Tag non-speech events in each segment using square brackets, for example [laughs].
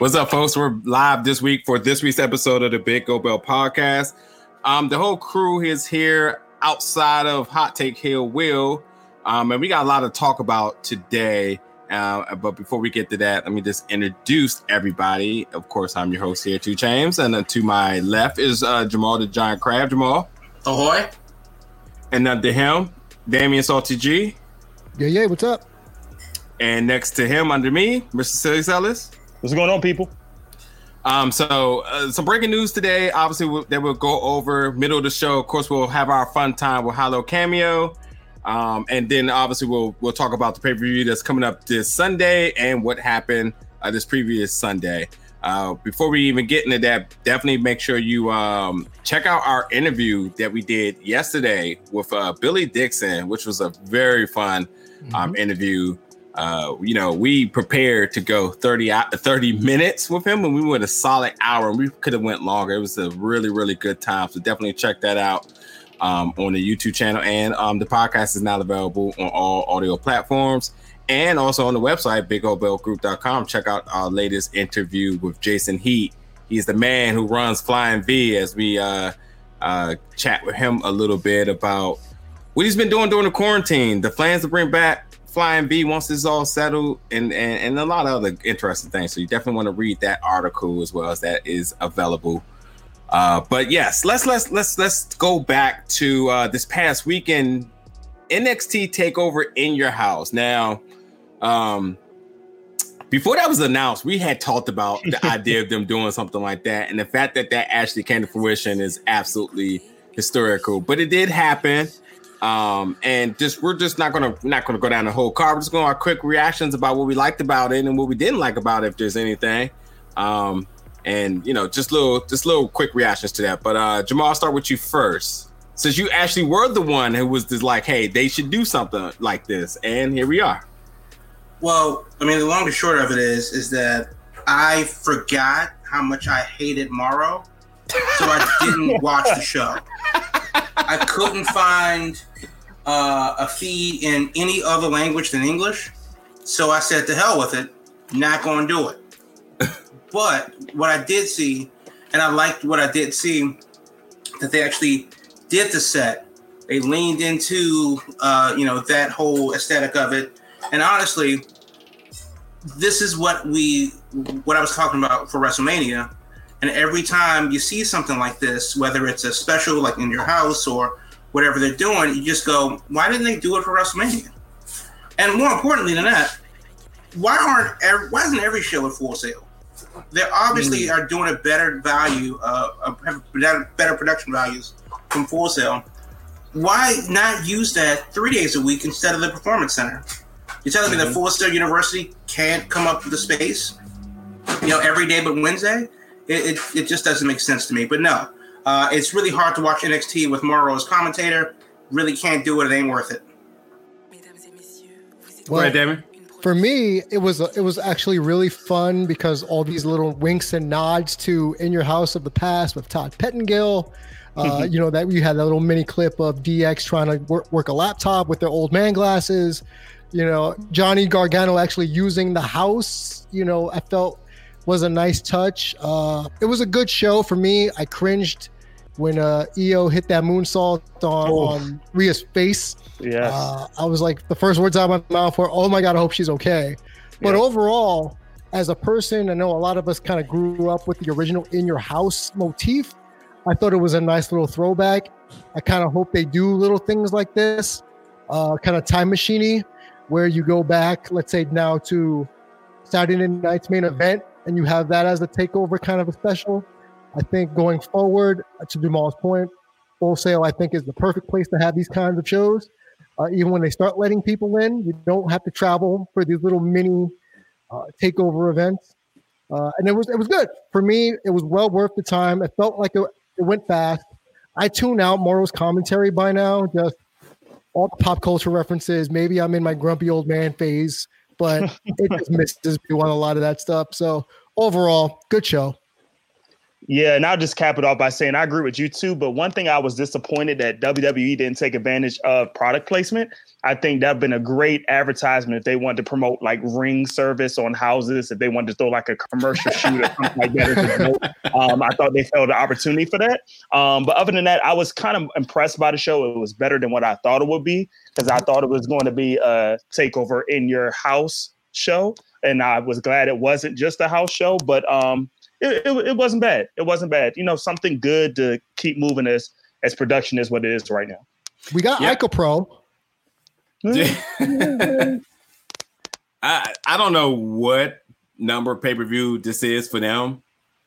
What's up, folks? We're live this week for this week's episode of the Big Go Bell podcast. Um, the whole crew is here outside of Hot Take Hill Will, um, and we got a lot to talk about today. Uh, but before we get to that, let me just introduce everybody. Of course, I'm your host here, Two James, and uh, to my left is uh, Jamal the Giant Crab. Jamal, ahoy! And under him, Damian Salty G. Yeah, yeah. What's up? And next to him, under me, Mr. Silly Ellis. What's going on, people? Um, so uh, some breaking news today. Obviously, we'll, that we'll go over middle of the show. Of course, we'll have our fun time with Hollow Cameo. Um, and then obviously we'll we'll talk about the pay per view that's coming up this Sunday and what happened uh, this previous Sunday. Uh, before we even get into that, definitely make sure you um, check out our interview that we did yesterday with uh, Billy Dixon, which was a very fun um, mm-hmm. interview. Uh, you know, we prepared to go 30, 30 minutes with him, and we went a solid hour, and we could have went longer. It was a really, really good time. So definitely check that out um, on the YouTube channel, and um, the podcast is now available on all audio platforms and also on the website bigobellgroup.com. Check out our latest interview with Jason Heat. He's the man who runs Flying V as we uh, uh, chat with him a little bit about what he's been doing during the quarantine, the plans to bring back Flying V once this is all settled, and, and and a lot of other interesting things. So you definitely want to read that article as well as that is available uh, but yes, let's let's let's let's go back to uh, this past weekend NXT takeover in your house. Now, um, before that was announced, we had talked about the [laughs] idea of them doing something like that, and the fact that that actually came to fruition is absolutely historical. But it did happen, um, and just we're just not gonna not gonna go down the whole car. We're just going our quick reactions about what we liked about it and what we didn't like about it, if there's anything. Um, and you know just little just little quick reactions to that. But uh jamal I'll start with you first. Since you actually were the one who was just like hey they should do something like this. And here we are. Well i mean the long and short of it is is that i forgot how much i hated Mauro so i [laughs] didn't watch the show. I couldn't find uh, a feed in any other language than english so i said to hell with it not gonna do it [laughs] but what I did see, and I liked what I did see, that they actually did the set. They leaned into, uh, you know, that whole aesthetic of it. And honestly, this is what we, what I was talking about for WrestleMania. And every time you see something like this, whether it's a special like in your house or whatever they're doing, you just go, why didn't they do it for WrestleMania? And more importantly than that, why aren't every, why isn't every show at Full Sail? they obviously mm. are doing a better value, uh, have better, better production values from Full Sail. Why not use that three days a week instead of the Performance Center? You're telling mm-hmm. me that Full Sail University can't come up with the space, you know, every day but Wednesday? It, it, it just doesn't make sense to me. But no, uh, it's really hard to watch NXT with Mauro as commentator. Really can't do it. It ain't worth it. Well, right, Damon for me, it was it was actually really fun because all these little winks and nods to "In Your House" of the past with Todd Pettengill. Uh, you know that we had that little mini clip of DX trying to work, work a laptop with their old man glasses. You know Johnny Gargano actually using the house. You know I felt was a nice touch. Uh, it was a good show for me. I cringed when uh, Io hit that moonsault on, oh. on Rhea's face. Yeah, uh, I was like, the first words out of my mouth were, "Oh my god, I hope she's okay." But yeah. overall, as a person, I know a lot of us kind of grew up with the original "In Your House" motif. I thought it was a nice little throwback. I kind of hope they do little things like this, uh, kind of time machiney, where you go back, let's say now to Saturday night's main event, and you have that as a takeover kind of a special. I think going forward, to Jamal's point, Sail I think is the perfect place to have these kinds of shows. Uh, even when they start letting people in, you don't have to travel for these little mini uh, takeover events. Uh, and it was it was good for me. It was well worth the time. It felt like it, it went fast. I tune out Mauro's commentary by now, just all the pop culture references. Maybe I'm in my grumpy old man phase, but it just [laughs] misses me on a lot of that stuff. So overall, good show. Yeah, and I'll just cap it off by saying I agree with you too. But one thing I was disappointed that WWE didn't take advantage of product placement. I think that'd been a great advertisement if they wanted to promote like ring service on houses, if they wanted to throw like a commercial shoot or something like that. [laughs] Um, I thought they failed the opportunity for that. Um, but other than that, I was kind of impressed by the show. It was better than what I thought it would be because I thought it was going to be a takeover in your house show, and I was glad it wasn't just a house show. But um, it, it, it wasn't bad. It wasn't bad. You know, something good to keep moving as as production is what it is right now. We got yep. Pro [laughs] I I don't know what number pay per view this is for them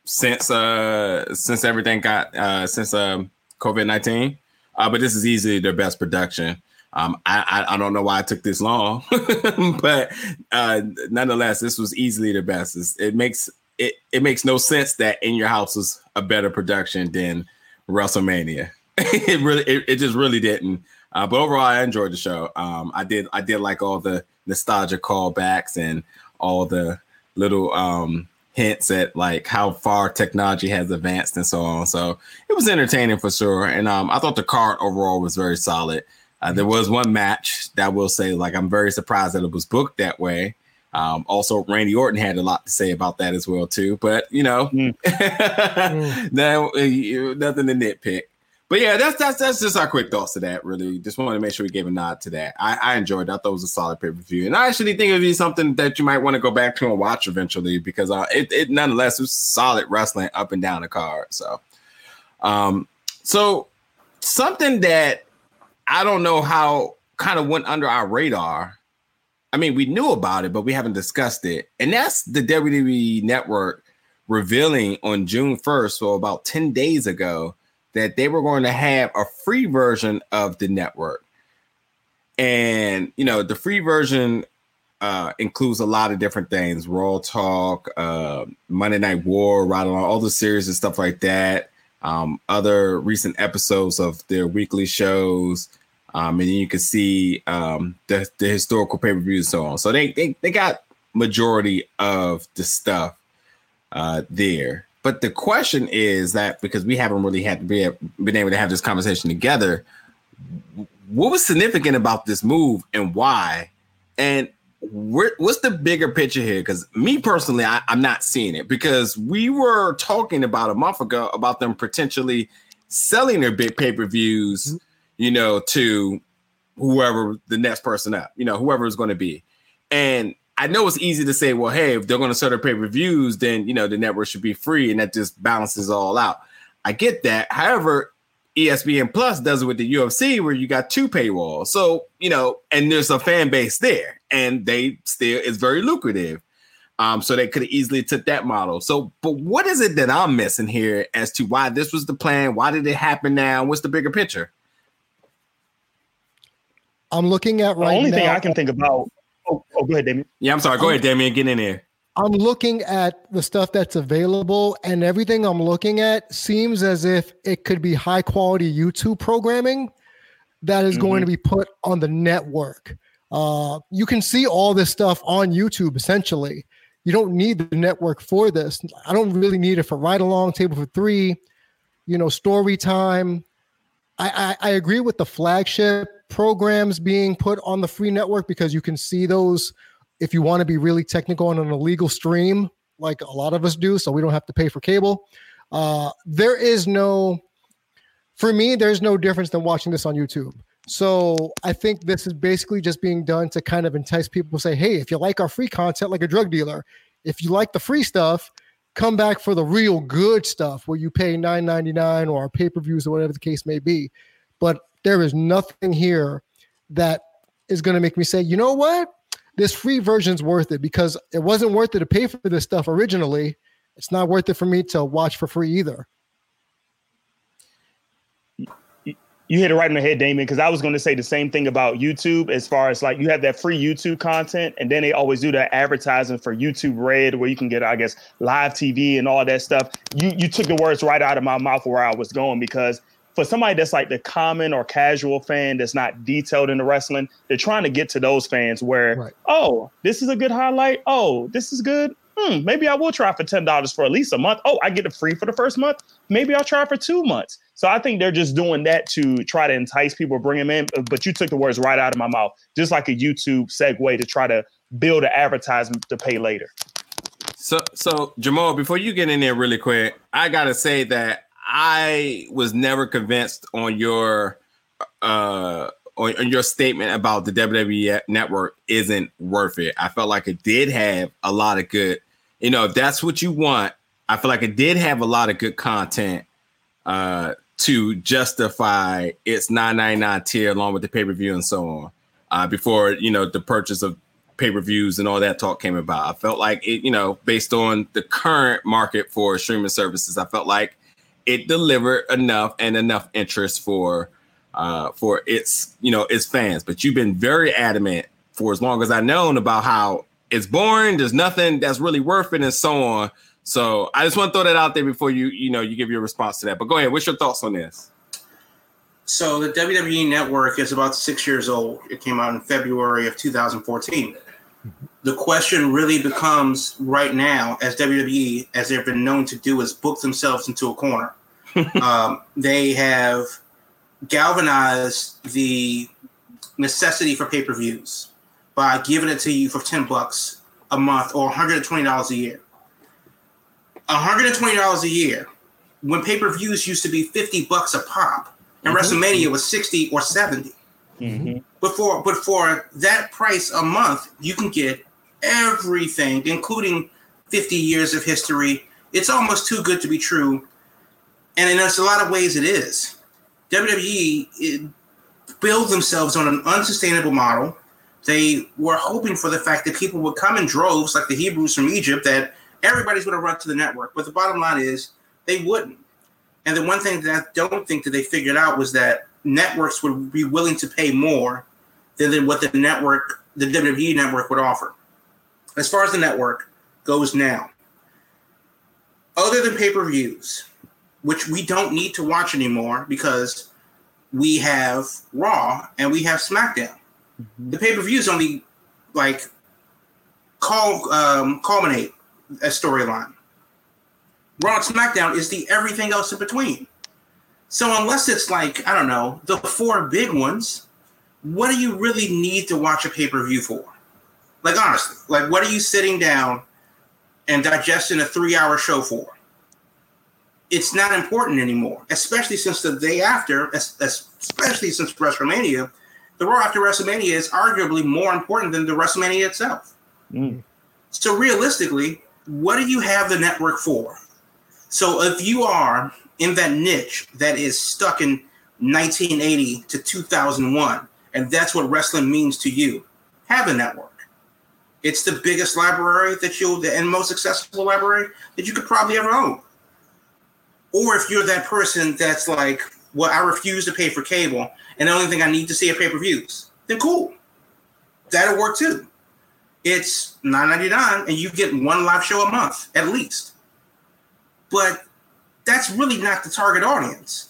since uh since everything got uh since um COVID nineteen. Uh, but this is easily their best production. Um, I, I, I don't know why it took this long, [laughs] but uh, nonetheless, this was easily the best. It's, it makes it it makes no sense that in your house was a better production than WrestleMania. [laughs] it really it, it just really didn't. Uh, but overall, I enjoyed the show. Um, I did I did like all the nostalgia callbacks and all the little um, hints at like how far technology has advanced and so on. So it was entertaining for sure. And um, I thought the card overall was very solid. Uh, there was one match that will say like I'm very surprised that it was booked that way. Um, also, Randy Orton had a lot to say about that as well too. But you know, mm. [laughs] no, uh, nothing to nitpick but yeah, that's that's that's just our quick thoughts to that. Really, just wanted to make sure we gave a nod to that. I, I enjoyed. That. I thought it was a solid pay per view, and I actually think it'd be something that you might want to go back to and watch eventually because uh, it, it nonetheless was solid wrestling up and down the card. So, um, so something that I don't know how kind of went under our radar. I mean, we knew about it, but we haven't discussed it, and that's the WWE Network revealing on June first, so about ten days ago that they were going to have a free version of the network. And, you know, the free version uh, includes a lot of different things Raw Talk, uh, Monday Night War, right along all the series and stuff like that. Um, other recent episodes of their weekly shows. Um, and then you can see um, the, the historical pay per views and so on. So they, they, they got majority of the stuff uh, there. But the question is that because we haven't really had be been able to have this conversation together, what was significant about this move and why? And what's the bigger picture here? Because me personally, I, am not seeing it because we were talking about a month ago about them potentially selling their big pay per views, mm-hmm. You know, to whoever the next person up, you know, whoever is going to be. And I know it's easy to say, well, hey, if they're going to sell their pay per views, then you know the network should be free, and that just balances all out. I get that. However, ESPN Plus does it with the UFC, where you got two paywalls, so you know, and there's a fan base there, and they still it's very lucrative. Um, so they could have easily took that model. So, but what is it that I'm missing here as to why this was the plan? Why did it happen now? What's the bigger picture? I'm looking at right now. the only now, thing I can think about Oh, oh, go ahead, Damien. Yeah, I'm sorry. Go I'm, ahead, Damien. Get in there. I'm looking at the stuff that's available, and everything I'm looking at seems as if it could be high quality YouTube programming that is mm-hmm. going to be put on the network. Uh, you can see all this stuff on YouTube essentially. You don't need the network for this. I don't really need it for ride along, table for three, you know, story time. I, I, I agree with the flagship programs being put on the free network because you can see those if you want to be really technical on an illegal stream, like a lot of us do, so we don't have to pay for cable. Uh, there is no, for me, there's no difference than watching this on YouTube. So I think this is basically just being done to kind of entice people to say, hey, if you like our free content like a drug dealer, if you like the free stuff, come back for the real good stuff where you pay $9.99 or pay-per-views or whatever the case may be. But there is nothing here that is going to make me say, you know what? This free version's worth it because it wasn't worth it to pay for this stuff originally. It's not worth it for me to watch for free either. You hit it right in the head, Damien, because I was going to say the same thing about YouTube as far as like you have that free YouTube content, and then they always do that advertising for YouTube Red, where you can get, I guess, live TV and all that stuff. You you took the words right out of my mouth where I was going because for somebody that's like the common or casual fan that's not detailed in the wrestling, they're trying to get to those fans where, right. oh, this is a good highlight. Oh, this is good. hmm, maybe I will try for ten dollars for at least a month. Oh, I get it free for the first month. Maybe I'll try for two months. So I think they're just doing that to try to entice people, bring them in. But you took the words right out of my mouth, just like a YouTube segue to try to build an advertisement to pay later. So, so Jamal, before you get in there really quick, I gotta say that I was never convinced on your uh on, on, your statement about the WWE network isn't worth it. I felt like it did have a lot of good, you know, if that's what you want. I feel like it did have a lot of good content uh to justify its 999 tier along with the pay-per-view and so on. Uh before, you know, the purchase of pay-per-views and all that talk came about. I felt like it, you know, based on the current market for streaming services, I felt like it delivered enough and enough interest for uh, for its you know its fans. But you've been very adamant for as long as I've known about how it's boring. There's nothing that's really worth it, and so on. So I just want to throw that out there before you you know you give your response to that. But go ahead. What's your thoughts on this? So the WWE Network is about six years old. It came out in February of 2014. The question really becomes right now, as WWE, as they've been known to do, is book themselves into a corner. [laughs] um, they have galvanized the necessity for pay per views by giving it to you for 10 bucks a month or $120 a year. $120 a year when pay per views used to be 50 bucks a pop and mm-hmm. WrestleMania was 60 or 70. Mm-hmm. But, for, but for that price a month, you can get everything, including 50 years of history. It's almost too good to be true. And in a lot of ways, it is. WWE built themselves on an unsustainable model. They were hoping for the fact that people would come in droves, like the Hebrews from Egypt, that everybody's going to run to the network. But the bottom line is they wouldn't. And the one thing that I don't think that they figured out was that networks would be willing to pay more than what the network, the WWE network, would offer. As far as the network goes now, other than pay per views, which we don't need to watch anymore because we have Raw and we have SmackDown. Mm-hmm. The pay per views only like call um, culminate a storyline. Raw and SmackDown is the everything else in between. So unless it's like I don't know the four big ones, what do you really need to watch a pay per view for? Like honestly, like what are you sitting down and digesting a three hour show for? it's not important anymore, especially since the day after, especially since WrestleMania, the Raw after WrestleMania is arguably more important than the WrestleMania itself. Mm. So realistically, what do you have the network for? So if you are in that niche that is stuck in 1980 to 2001, and that's what wrestling means to you, have a network. It's the biggest library that you'll the and most accessible library that you could probably ever own. Or if you're that person that's like, well, I refuse to pay for cable, and the only thing I need to see are pay per views, then cool. That'll work too. It's nine ninety nine, and you get one live show a month at least. But that's really not the target audience.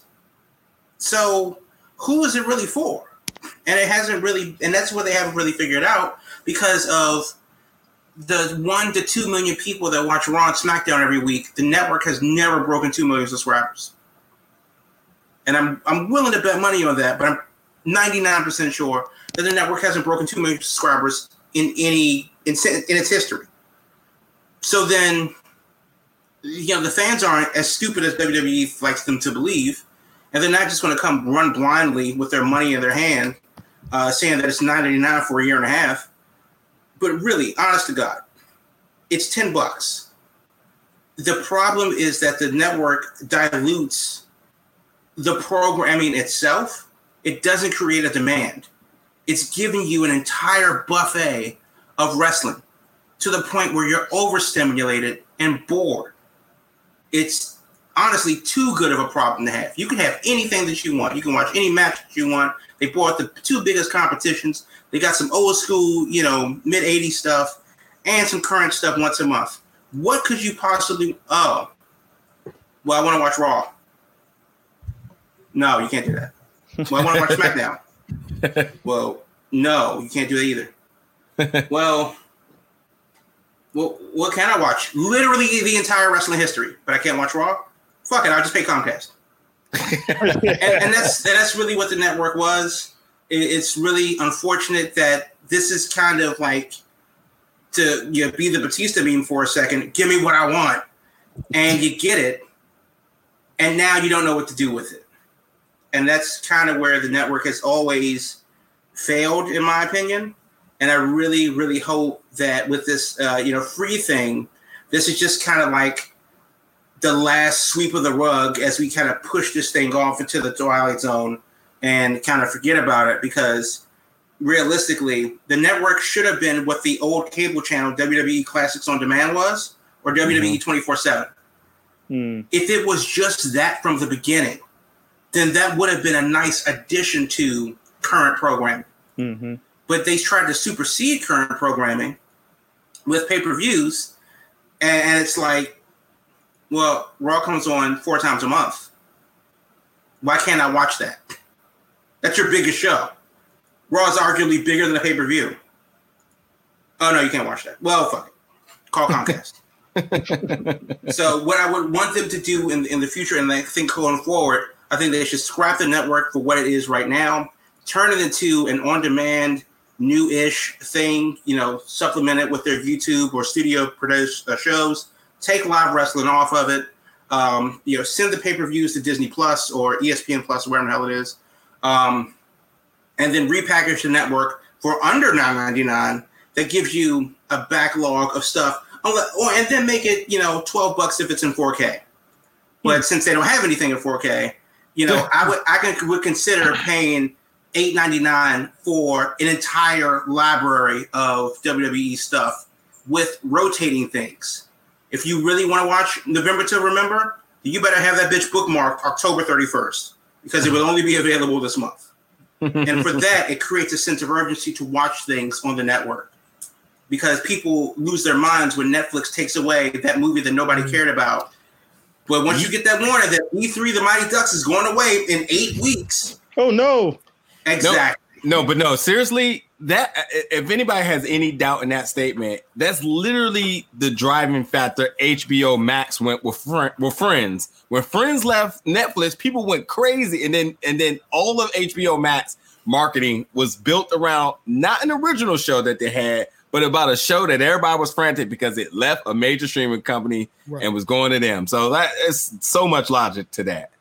So who is it really for? And it hasn't really, and that's what they haven't really figured out because of the one to two million people that watch Raw and SmackDown every week, the network has never broken two million subscribers. And I'm I'm willing to bet money on that, but I'm 99% sure that the network hasn't broken two million subscribers in any in, in its history. So then, you know, the fans aren't as stupid as WWE likes them to believe, and they're not just going to come run blindly with their money in their hand, uh, saying that it's 99 for a year and a half but really, honest to God, it's 10 bucks. The problem is that the network dilutes the programming itself. It doesn't create a demand. It's giving you an entire buffet of wrestling to the point where you're overstimulated and bored. It's honestly too good of a problem to have. You can have anything that you want. You can watch any match that you want. They bought the two biggest competitions. They got some old school, you know, mid 80s stuff and some current stuff once a month. What could you possibly oh well I want to watch Raw. No, you can't do that. Well, I want to watch SmackDown. [laughs] well, no, you can't do that either. well, Well, what can I watch? Literally the entire wrestling history, but I can't watch Raw. Fuck it, I'll just pay Comcast. [laughs] and, and, that's that's really what the network was. It, it's really unfortunate that this is kind of like to you know, be the Batista meme for a second. Give me what I want, and you get it, and now you don't know what to do with it. And that's kind of where the network has always failed, in my opinion. And I really, really hope that with this, uh, you know, free thing, this is just kind of like the last sweep of the rug as we kind of push this thing off into the twilight zone and kind of forget about it because realistically, the network should have been what the old cable channel WWE Classics on Demand was, or WWE twenty four seven. Hmm. If it was just that from the beginning, then that would have been a nice addition to current programming. Mm-hmm. But they tried to supersede current programming with pay per views, and it's like, well, Raw comes on four times a month. Why can't I watch that? That's your biggest show. Raw is arguably bigger than a pay per view. Oh no, you can't watch that. Well, fuck it. Call Comcast. [laughs] so what I would want them to do in in the future, and I think going forward, I think they should scrap the network for what it is right now, turn it into an on-demand, new-ish thing. You know, supplement it with their YouTube or studio produced uh, shows. Take live wrestling off of it. Um, you know, send the pay-per-views to Disney Plus or ESPN Plus or wherever the hell it is. Um, and then repackage the network for under 9.99 that gives you a backlog of stuff or and then make it you know 12 bucks if it's in 4k but hmm. since they don't have anything in 4k you know i would i can, would consider paying 8.99 for an entire library of wwe stuff with rotating things if you really want to watch november to remember you better have that bitch bookmarked october 31st because it will only be available this month [laughs] and for that, it creates a sense of urgency to watch things on the network because people lose their minds when Netflix takes away that movie that nobody mm. cared about. But once you get that warning that D3 The Mighty Ducks is going away in eight weeks. Oh no. Exactly. No, no, but no, seriously, that uh, if anybody has any doubt in that statement, that's literally the driving factor HBO Max went with, fr- with Friends. When Friends left Netflix, people went crazy, and then and then all of HBO Max marketing was built around not an original show that they had, but about a show that everybody was frantic because it left a major streaming company right. and was going to them. So that is so much logic to that,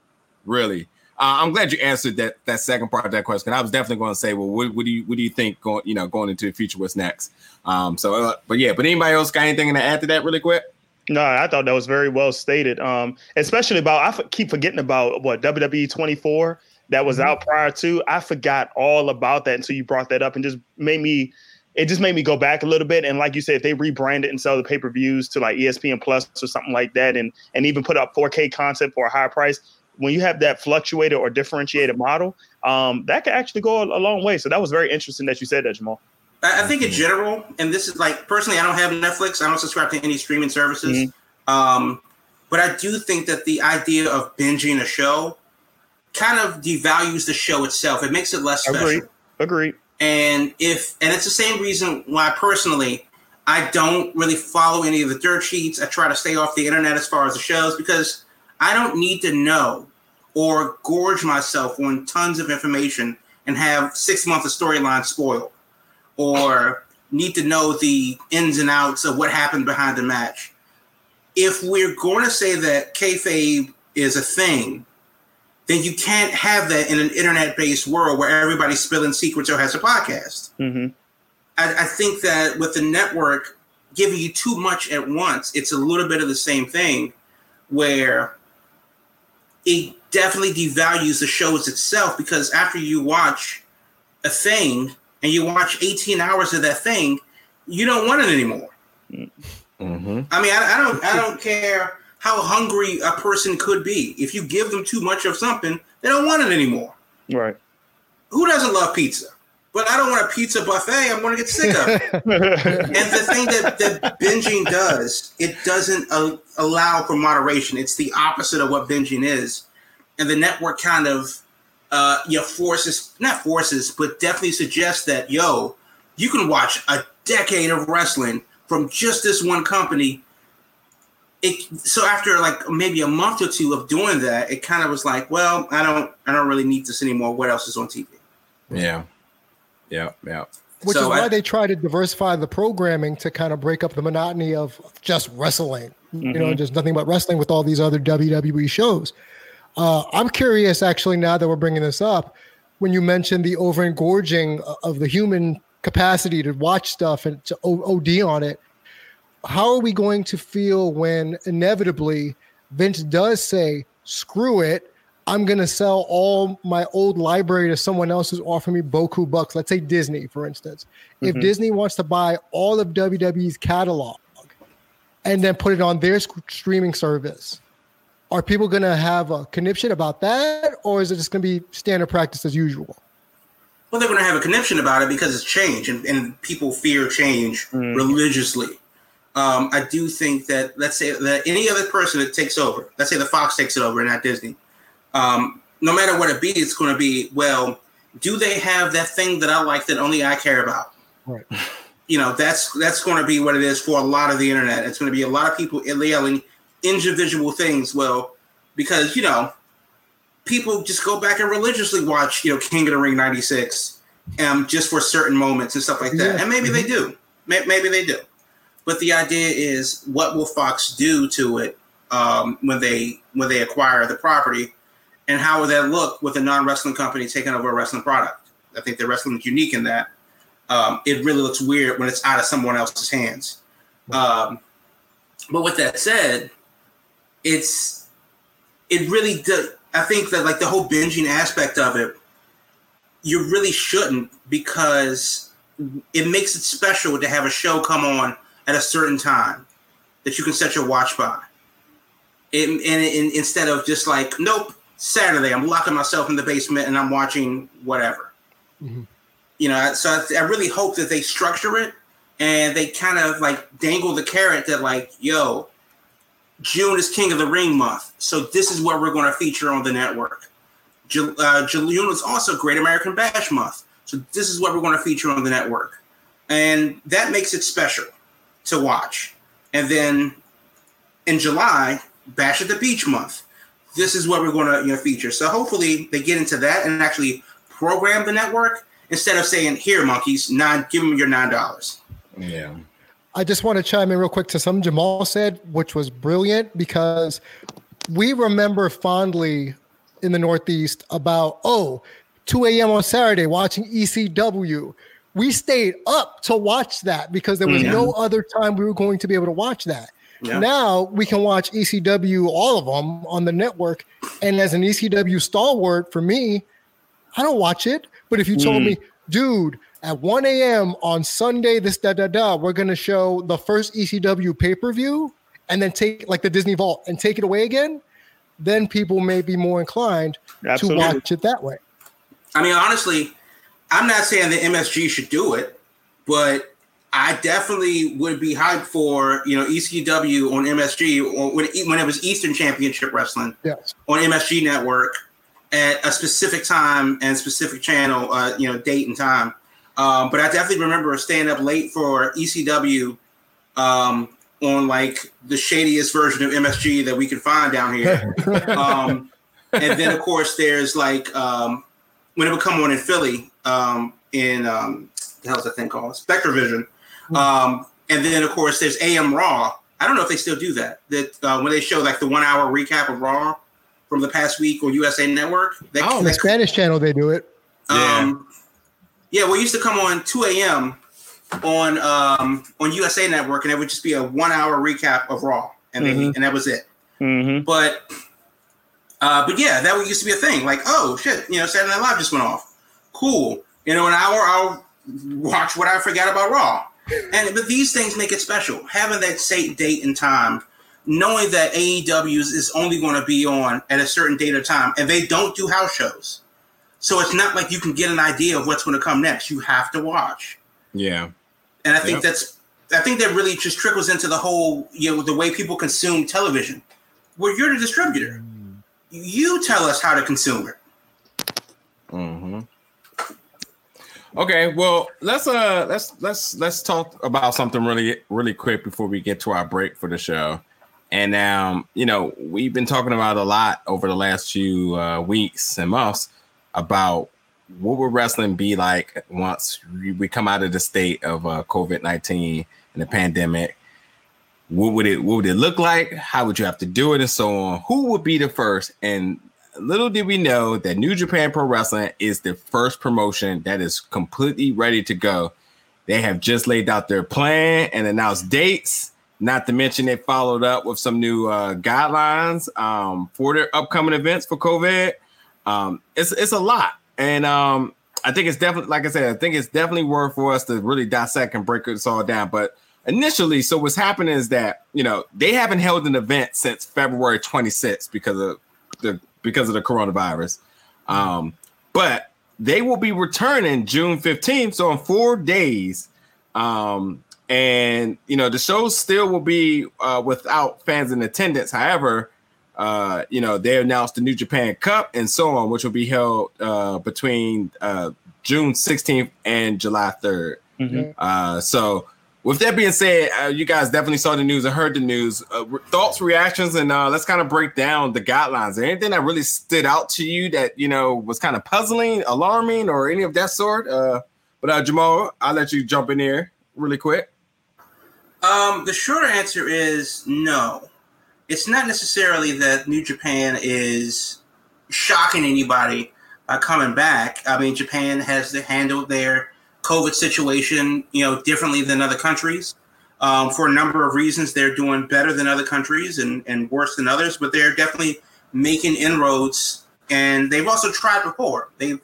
really. Uh, I'm glad you answered that that second part of that question. I was definitely going to say, well, what, what, do you what do you think going you know going into the future? What's next? Um, so, uh, but yeah, but anybody else got anything to add to that really quick? No, I thought that was very well stated. Um, especially about I f- keep forgetting about what WWE 24 that was mm-hmm. out prior to. I forgot all about that until you brought that up and just made me. It just made me go back a little bit. And like you said, if they rebrand it and sell the pay per views to like ESPN Plus or something like that, and and even put up 4K content for a higher price, when you have that fluctuated or differentiated model, um, that could actually go a, a, long way. So that was very interesting that you said that, Jamal. I think in general, and this is like personally, I don't have Netflix. I don't subscribe to any streaming services. Mm-hmm. Um, but I do think that the idea of binging a show kind of devalues the show itself. It makes it less special. Agree. Agree. And if and it's the same reason why personally I don't really follow any of the dirt sheets. I try to stay off the internet as far as the shows because I don't need to know or gorge myself on tons of information and have six months of storyline spoiled or need to know the ins and outs of what happened behind the match. If we're going to say that kayfabe is a thing, then you can't have that in an internet-based world where everybody's spilling secrets or has a podcast. Mm-hmm. I, I think that with the network giving you too much at once, it's a little bit of the same thing where it definitely devalues the shows itself because after you watch a thing and you watch 18 hours of that thing, you don't want it anymore. Mm-hmm. I mean, I, I, don't, I don't care how hungry a person could be. If you give them too much of something, they don't want it anymore. Right. Who doesn't love pizza? But I don't want a pizza buffet. I'm going to get sick of it. [laughs] and the thing that, that binging does, it doesn't uh, allow for moderation. It's the opposite of what binging is. And the network kind of, uh, you know, forces, not forces, but definitely suggests that, yo, you can watch a decade of wrestling from just this one company. It so after like maybe a month or two of doing that, it kind of was like, well, I don't I don't really need this anymore. What else is on TV? Yeah, yeah, yeah. Which So is why I- they try to diversify the programming to kind of break up the monotony of just wrestling. You know, just nothing but wrestling with all these other WWE shows. Uh, I'm curious, actually, now that we're bringing this up, when you mentioned the overengorging of the human capacity to watch stuff and to OD on it, how are we going to feel when inevitably Vince does say, screw it, I'm going to sell all my old library to someone else who's offering me Boku bucks? Let's say Disney, for instance. If Disney wants to buy all of WWE's catalog and then put it on their sc- streaming service, are people going to have a conniption about that? Or is it just going to be standard practice as usual? Well, they're going to have a conniption about it because it's change, and, and people fear change religiously. Um, I do think that let's say that any other person that takes over, let's say the Fox takes it over and not Disney, um, no matter what it be, it's going to be well. Do they have that thing that I like that only I care about? Right. [laughs] You know, that's that's going to be what it is for a lot of the internet. It's going to be a lot of people yelling individual things. Well, because you know, people just go back and religiously watch, you know, King of the Ring '96, um, just for certain moments and stuff like that. Yeah. And maybe they do, May- maybe they do. But the idea is, what will Fox do to it um, when they when they acquire the property, and how would that look with a non wrestling company taking over a wrestling product? I think the wrestling is unique in that um, it really looks weird when it's out of someone else's hands. Um, but with that said, it's it really does. I think that like the whole binging aspect of it, you really shouldn't because it makes it special to have a show come on at a certain time that you can set your watch by. And, and, and instead of just like, nope, Saturday, I'm locking myself in the basement and I'm watching whatever. You know, so I, I really hope that they structure it and they kind of like dangle the carrot that like, yo, June is King of the Ring month, so this is what we're going to feature on the network. Ju- uh, June is also Great American Bash month, so this is what we're going to feature on the network, and that makes it special to watch. And then in July, Bash at the Beach month, this is what we're going to you know, feature. So hopefully they get into that and actually program the network instead of saying, "Here, monkeys, nine, give them your nine dollars." Yeah. I just want to chime in real quick to something Jamal said, which was brilliant because we remember fondly in the Northeast about, oh, 2 a.m. on Saturday watching ECW. We stayed up to watch that because there was Yeah. no other time we were going to be able to watch that. Yeah. Now we can watch ECW, all of them on the network. And as an ECW stalwart for me, I don't watch it. But if you told hmm. me, dude, at 1 a.m. on Sunday, this da da da, we're gonna show the first ECW pay-per-view and then take like the Disney Vault and take it away again, then people may be more inclined Absolutely. to watch it that way. I mean, honestly, I'm not saying that MSG should do it, but I definitely would be hyped for you know ECW on MSG or when it, when it was Eastern Championship Wrestling Yes. on MSG Network at a specific time and specific channel, uh, you know, date and time. Um, but I definitely remember staying up late for ECW um, on like the shadiest version of MSG that we could find down here. [laughs] um, and then of course there's like um, when it would come on in Philly um, in um, the hell's that thing called Spectrovision, um, and then of course there's AM Raw. I don't know if they still do that. That uh, when they show like the one hour recap of Raw from the past week on USA Network. They, Oh, On the they- Spanish channel, they do it. um, yeah, well, it used to come on 2 a.m. on um, on USA Network, and it would just be a one hour recap of Raw, and they, Mhm. and that was it. Mm-hmm. But uh, but yeah, that used to be a thing. Like, oh shit, you know, Saturday Night Live just went off. Cool. You know, an hour I'll watch what I forgot about Raw. And but these things make it special. Having that same date and time, knowing that AEWs is only going to be on at a certain date or time, and they don't do house shows. So it's not like you can get an idea of what's going to come next. You have to watch. Yeah. And I think Yep. that's I think that really just trickles into the whole, you know, the way people consume television. Where you're the distributor. You tell us how to consume it. hmm Okay, well let's uh let's let's let's talk about something really really quick before we get to our break for the show. And um, you know, we've been talking about a lot over the last few uh, weeks and months about what would wrestling be like once we come out of the state of uh, COVID nineteen and the pandemic. What would it what would it look like? How would you have to do it, and so on? Who would be the first? And little did we know that New Japan Pro Wrestling is the first promotion that is completely ready to go. They have just laid out their plan and announced dates. Not to mention, they followed up with some new uh, guidelines um, for their upcoming events for COVID. Um, it's it's a lot, and um, I think it's definitely, like I said, I think it's definitely worth for us to really dissect and break this all down. But initially, so what's happening is that you know they haven't held an event since February 26th because of the because of the coronavirus. Um, but they will be returning June 15th, so in four days. Um, and you know the show still will be uh, without fans in attendance. However, uh, you know they announced the New Japan Cup and so on, which will be held uh, between uh, June 16th and July 3rd. Mm-hmm. Uh, so with that being said, uh, you guys definitely saw the news and heard the news. Uh, re- thoughts, reactions, and uh, let's kind of break down the guidelines. anything that really stood out to you that you know was kind of puzzling, alarming, or any of that sort? Uh, but uh, Jamal, I'll let you jump in here really quick. Um, the short answer is no. It's not necessarily that New Japan is shocking anybody by coming back. I mean, Japan has handled their COVID situation, you know, differently than other countries. Um, for a number of reasons, they're doing better than other countries and, and worse than others, but they're definitely making inroads. And they've also tried before. They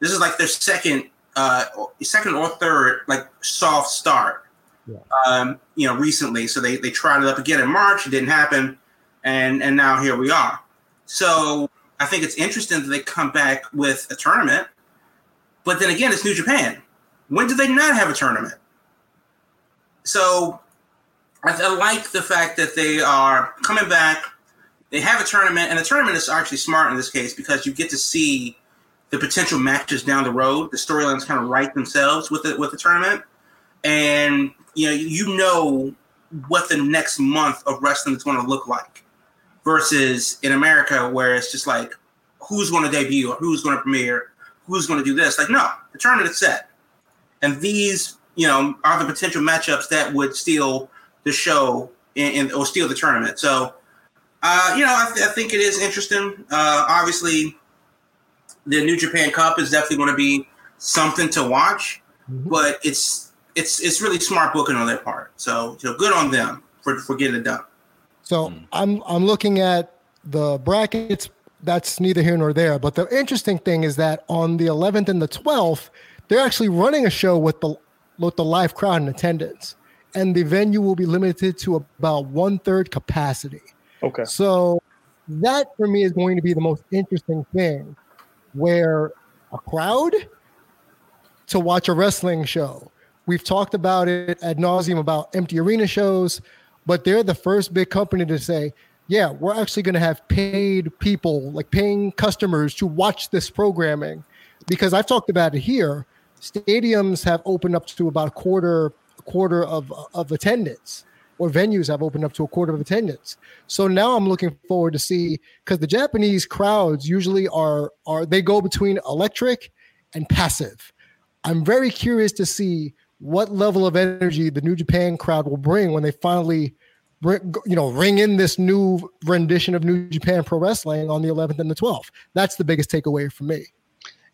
this is like their second, uh, second or third like soft start. Yeah. Um, you know, recently. So they they tried it up again in March. It didn't happen, and and now here we are. So I think it's interesting that they come back with a tournament. But then again, it's New Japan. When do they not have a tournament? So I, I, like the fact that they are coming back. They have a tournament, and the tournament is actually smart in this case because you get to see the potential matches down the road. The storylines kind of write themselves with the with the tournament, and you know you know what the next month of wrestling is going to look like. Versus in America, where it's just like who's going to debut or who's going to premiere, who's going to do this. Like no, the tournament is set and these, you know, are the potential matchups that would steal the show and, or steal the tournament. So, uh, you know, I, th- I, think it is interesting. Uh, obviously, the New Japan Cup is definitely going to be something to watch, mm-hmm. but it's it's it's really smart booking on their part. So, you know, good on them for for getting it done. So mm. I'm I'm looking at the brackets. That's neither here nor there. But the interesting thing is that on the 11th and the 12th, they're actually running a show with the with the live crowd in attendance, and the venue will be limited to about one third capacity. Okay. So that for me is going to be the most interesting thing, where a crowd to watch a wrestling show. We've talked about it ad nauseum about empty arena shows, but they're the first big company to say, yeah, we're actually going to have paid people, like paying customers to watch this programming. Because I've talked about it here stadiums have opened up to about a quarter quarter of of attendance or venues have opened up to a quarter of attendance. So now I'm looking forward to see because the Japanese crowds usually are are they go between electric and passive. I'm very curious to see what level of energy the New Japan crowd will bring when they finally you know ring in this new rendition of New Japan Pro Wrestling on the 11th and the 12th. That's the biggest takeaway for me.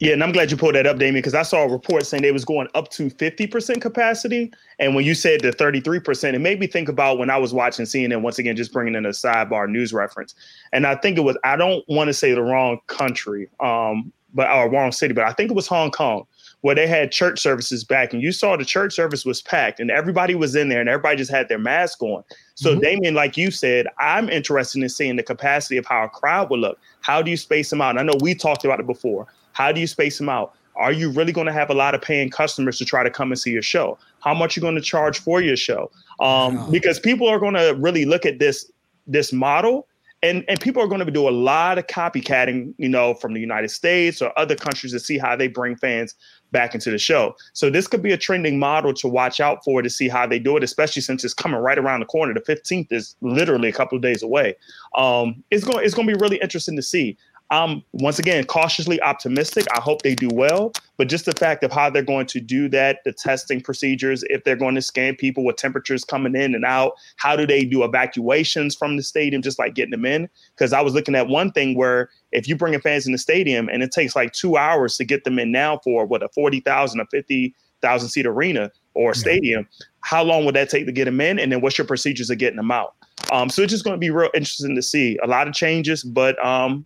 Yeah, and I'm glad you pulled that up, Damien, because I saw a report saying they was going up to 50% capacity. And when you said the 33%, it made me think about when I was watching CNN, once again, just bringing in a sidebar news reference. And I think it was, I don't want to say the wrong country, um, but our wrong city, but I think it was Hong Kong, where they had church services back. And you saw the church service was packed and everybody was in there and everybody just had their mask on. So, mm-hmm. Damien, like you said, I'm interested in seeing the capacity of how a crowd would look. How do you space them out? And I know we talked about it before how do you space them out? Are you really going to have a lot of paying customers to try to come and see your show? How much are you going to charge for your show? Um, Because people are going to really look at this this model and and people are going to do a lot of copycatting, you know, from the United States or other countries to see how they bring fans back into the show. So this could be a trending model to watch out for to see how they do it, especially since it's coming right around the corner. The 15th is literally a couple of days away. Um, it's going it's going to be really interesting to see. I'm once again cautiously optimistic. I hope they do well, but just the fact of how they're going to do that, the testing procedures, if they're going to scan people with temperatures coming in and out, how do they do evacuations from the stadium, just like getting them in? Because I was looking at one thing where if you bring fans in the stadium and it takes like two hours to get them in now for what a 40,000 or 50,000 seat arena or stadium, how long would that take to get them in? And then what's your procedures of getting them out? Um, so it's just going to be real interesting to see a lot of changes, but um,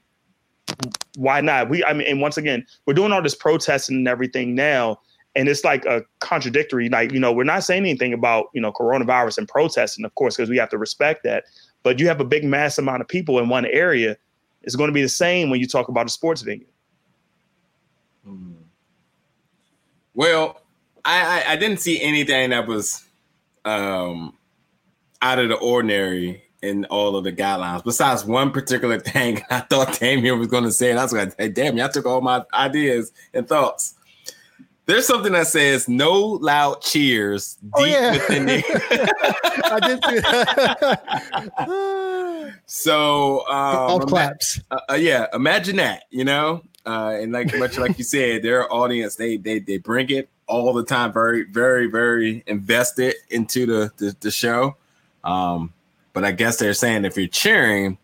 why not? We, I mean, and once again, we're doing all this protesting and everything now, and it's like a contradictory. Like, you know, we're not saying anything about you know coronavirus and protesting, of course, because we have to respect that. But you have a big mass amount of people in one area. It's going to be the same when you talk about a sports venue. Hmm. Well, I, I, I didn't see anything that was um, out of the ordinary in all of the guidelines, besides one particular [laughs] thing I thought Damien was going to say, and I was going to say, damn, y'all took all my ideas and thoughts. There's something that says no loud cheers deep oh, yeah. within the. [laughs] [laughs] I did see that. so, um, claps. Uh, uh, yeah, imagine that, you know, uh, and like much like you said, their audience they they they bring it all the time, very very very invested into the the, the show. Um, but I guess they're saying if you're cheering,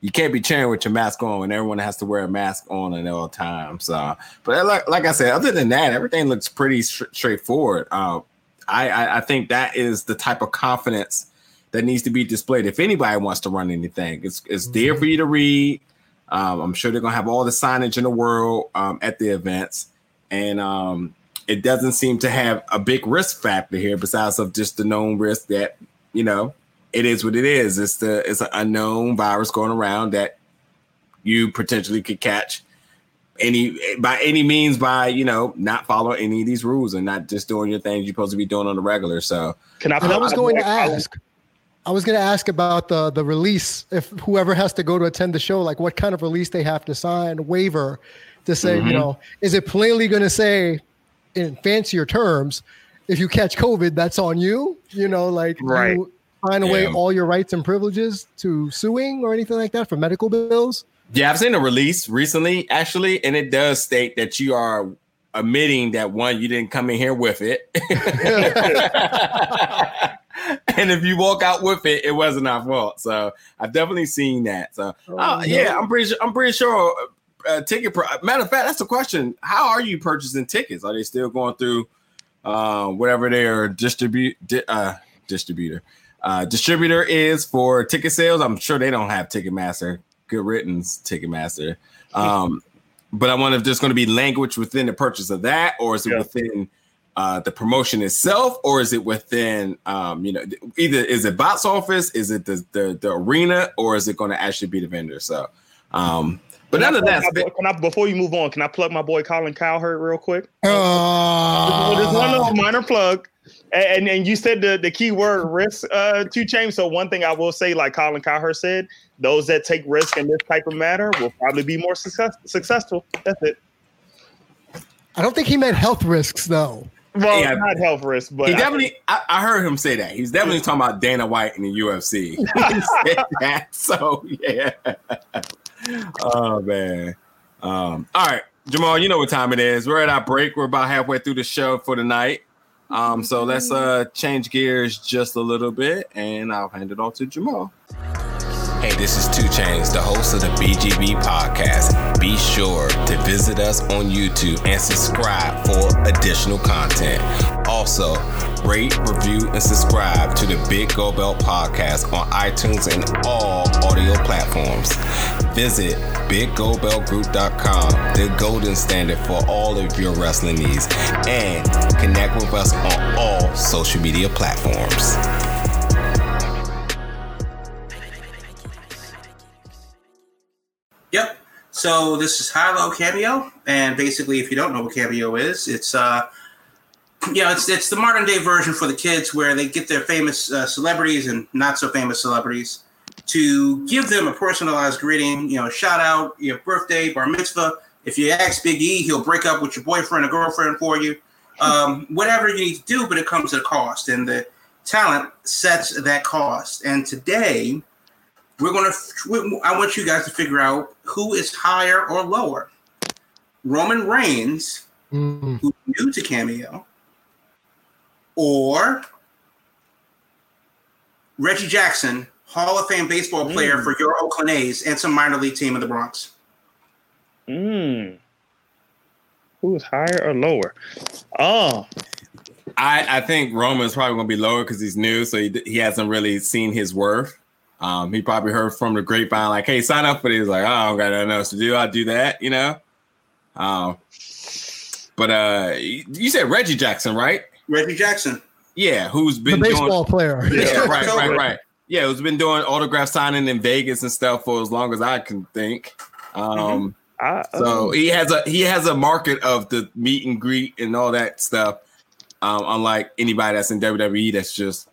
you can't be cheering with your mask on when everyone has to wear a mask on at all times. So, but like, like I said, other than that, everything looks pretty st- straightforward. Uh, I, I, I think that is the type of confidence that needs to be displayed. If anybody wants to run anything, it's it's mm-hmm. there for you to read. Um, I'm sure they're gonna have all the signage in the world um, at the events, and um, it doesn't seem to have a big risk factor here, besides of just the known risk that you know it is what it is. It's the it's an unknown virus going around that you potentially could catch any by any means by you know not following any of these rules and not just doing your things you're supposed to be doing on the regular. So can I? And I was going to ask. I was going to ask about the the release. If whoever has to go to attend the show, like what kind of release they have to sign, waiver, to say, mm-hmm. you know, is it plainly going to say, in fancier terms, if you catch COVID, that's on you? You know, like right. You, sign away yeah. all your rights and privileges to suing or anything like that for medical bills? Yeah, I've seen a release recently, actually, and it does state that you are admitting that one, you didn't come in here with it. [laughs] and if you walk out with it, it wasn't our fault. So I've definitely seen that. So oh, uh, yeah, I'm pretty sure. I'm pretty sure. Uh, ticket. Pro- Matter of fact, that's the question. How are you purchasing tickets? Are they still going through uh, whatever their distribute di- uh, distributor? Uh, distributor is for ticket sales. I'm sure they don't have Ticketmaster, good riddance, Ticketmaster. Um, [laughs] but I wonder if there's going to be language within the purchase of that, or is it yeah. within uh, the promotion itself, or is it within, um, you know, either is it box office, is it the, the, the arena, or is it going to actually be the vendor? So, um, but none of that. Can I, before you move on, can I plug my boy Colin Cowherd real quick? Uh, There's one little minor plug. And, and you said the, the key word risk uh, to change. So one thing I will say, like Colin Cowherd said, those that take risk in this type of matter will probably be more success, successful. That's it. I don't think he meant health risks though. Well, yeah, not health risks, but he definitely. I, I, heard him say that. He's definitely talking about Dana White in the UFC. [laughs] he said that. [laughs] So yeah. Oh man. Um, all right, Jamal. You know what time it is. We're at our break. We're about halfway through the show for the night. Um, so let's uh change gears just a little bit, and I'll hand it off to Jamal. Hey, this is 2 Chains, the host of the BGB podcast. Be sure to visit us on YouTube and subscribe for additional content. Also, rate, review, and subscribe to the Big Gold Belt podcast on iTunes and all audio platforms. Visit BigGoldBeltGroup.com, the golden standard for all of your wrestling needs, and connect with us on all social media platforms. Yep. So this is High Low Cameo, and basically, if you don't know what Cameo is, it's uh, yeah, it's it's the modern day version for the kids where they get their famous uh, celebrities and not so famous celebrities to give them a personalized greeting, you know, shout out, your birthday, bar mitzvah. If you ask Big E, he'll break up with your boyfriend or girlfriend for you. Um, whatever you need to do, but it comes at a cost, and the talent sets that cost. And today, we're gonna. I want you guys to figure out who is higher or lower. Roman Reigns, Mm. who's new to Cameo, or Reggie Jackson, Hall of Fame baseball player Mm. for your Oakland A's and some minor league team in the Bronx. Mm. Who is higher or lower? Oh, I, I think Roman's probably going to be lower because he's new, so he, he hasn't really seen his worth. Um, he probably heard from the grapevine, like, "Hey, sign up for this." Like, oh, I don't got nothing else to do. I'll do that, you know. Um, but uh, you you said Reggie Jackson, right? Reggie Jackson. Yeah, who's The been doing baseball player. Yeah, right, right, right. Yeah, who's been doing autograph signing in Vegas and stuff for as long as I can think. Um, I, so he has a he has a market of the meet and greet and all that stuff. Um, unlike anybody that's in WWE that's just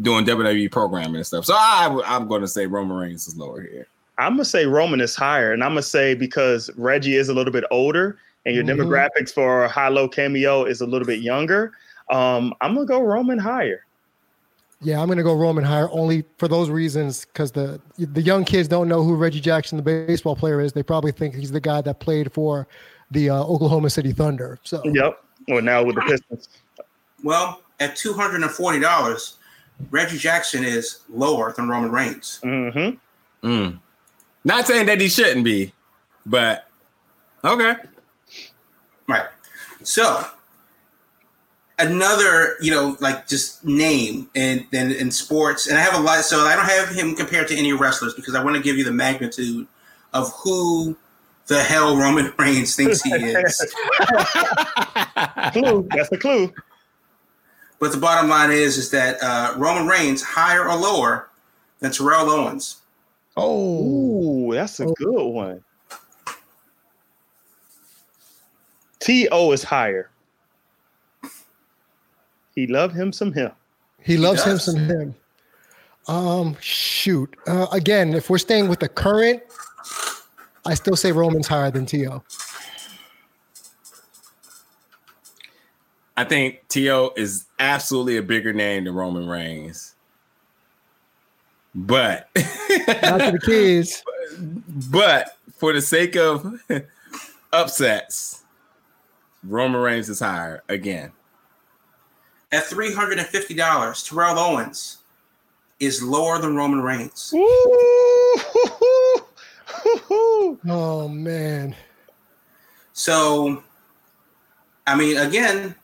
doing WWE programming and stuff. So I I'm going to say Roman Reigns is lower here. I'm gonna say Roman is higher, and I'm gonna say because Reggie is a little bit older, and your Mhm. demographics for high low cameo is a little bit younger. Um, I'm gonna go Roman higher. Yeah, I'm gonna go Roman higher only for those reasons because the the young kids don't know who Reggie Jackson, the baseball player, is. They probably think he's the guy that played for the uh, Oklahoma City Thunder. So Yep. Well, now with the Pistons. Well, at two hundred and forty dollars, Reggie Jackson is lower than Roman Reigns. Mm-hmm. Mm. Not saying that he shouldn't be, but okay. Right. So another, you know, like just name in, in in sports, and I have a lot. So I don't have him compared to any wrestlers because I want to give you the magnitude of who the hell Roman [laughs] Reigns thinks he is. Clue. That's the clue. but the bottom line is, is that uh, Roman Reigns higher or lower than Terrell Owens. oh, Ooh, that's a good one. T.O. is higher. He loved him some him. he loves him some him. Um, shoot. Uh, again, if we're staying with the current, I still say Roman's higher than To. I think T.O. is absolutely a bigger name than Roman Reigns. But [laughs] Not to the kids. but for the sake of [laughs] upsets, Roman Reigns is higher again. At three hundred and fifty dollars, Terrell Owens is lower than Roman Reigns. Oh man. So, I mean, again,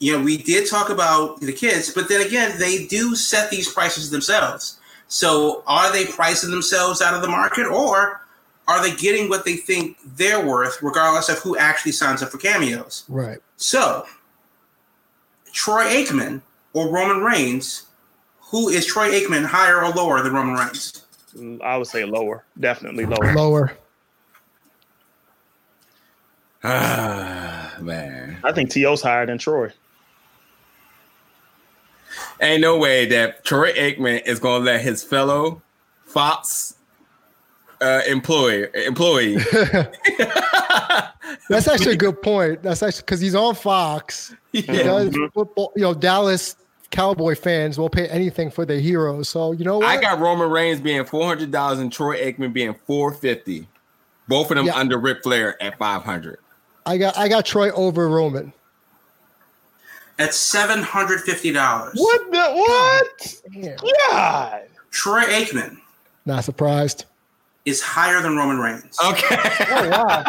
you know, we did talk about the kids, but then again, they do set these prices themselves. So, are they pricing themselves out of the market, or are they getting what they think they're worth, regardless of who actually signs up for cameos? Right. So, Troy Aikman or Roman Reigns, who is Troy Aikman higher or lower than Roman Reigns? I would say lower. Definitely lower. Lower. Ah, man. I think T.O.'s higher than Troy. Ain't no way that Troy Aikman is gonna let his fellow Fox uh, employee employee. [laughs] That's actually a good point. That's actually because he's on Fox. He [laughs] yeah. does Mhm. football. You know, Dallas Cowboy fans will pay anything for their heroes. So you know what? I got Roman Reigns being four hundred dollars and Troy Aikman being four fifty. Both of them Yeah. under Ric Flair at five hundred. I got I got Troy over Roman. At seven hundred fifty dollars, What the what? Damn. God. Troy Aikman Not surprised. is higher than Roman Reigns. Okay. Oh, wow.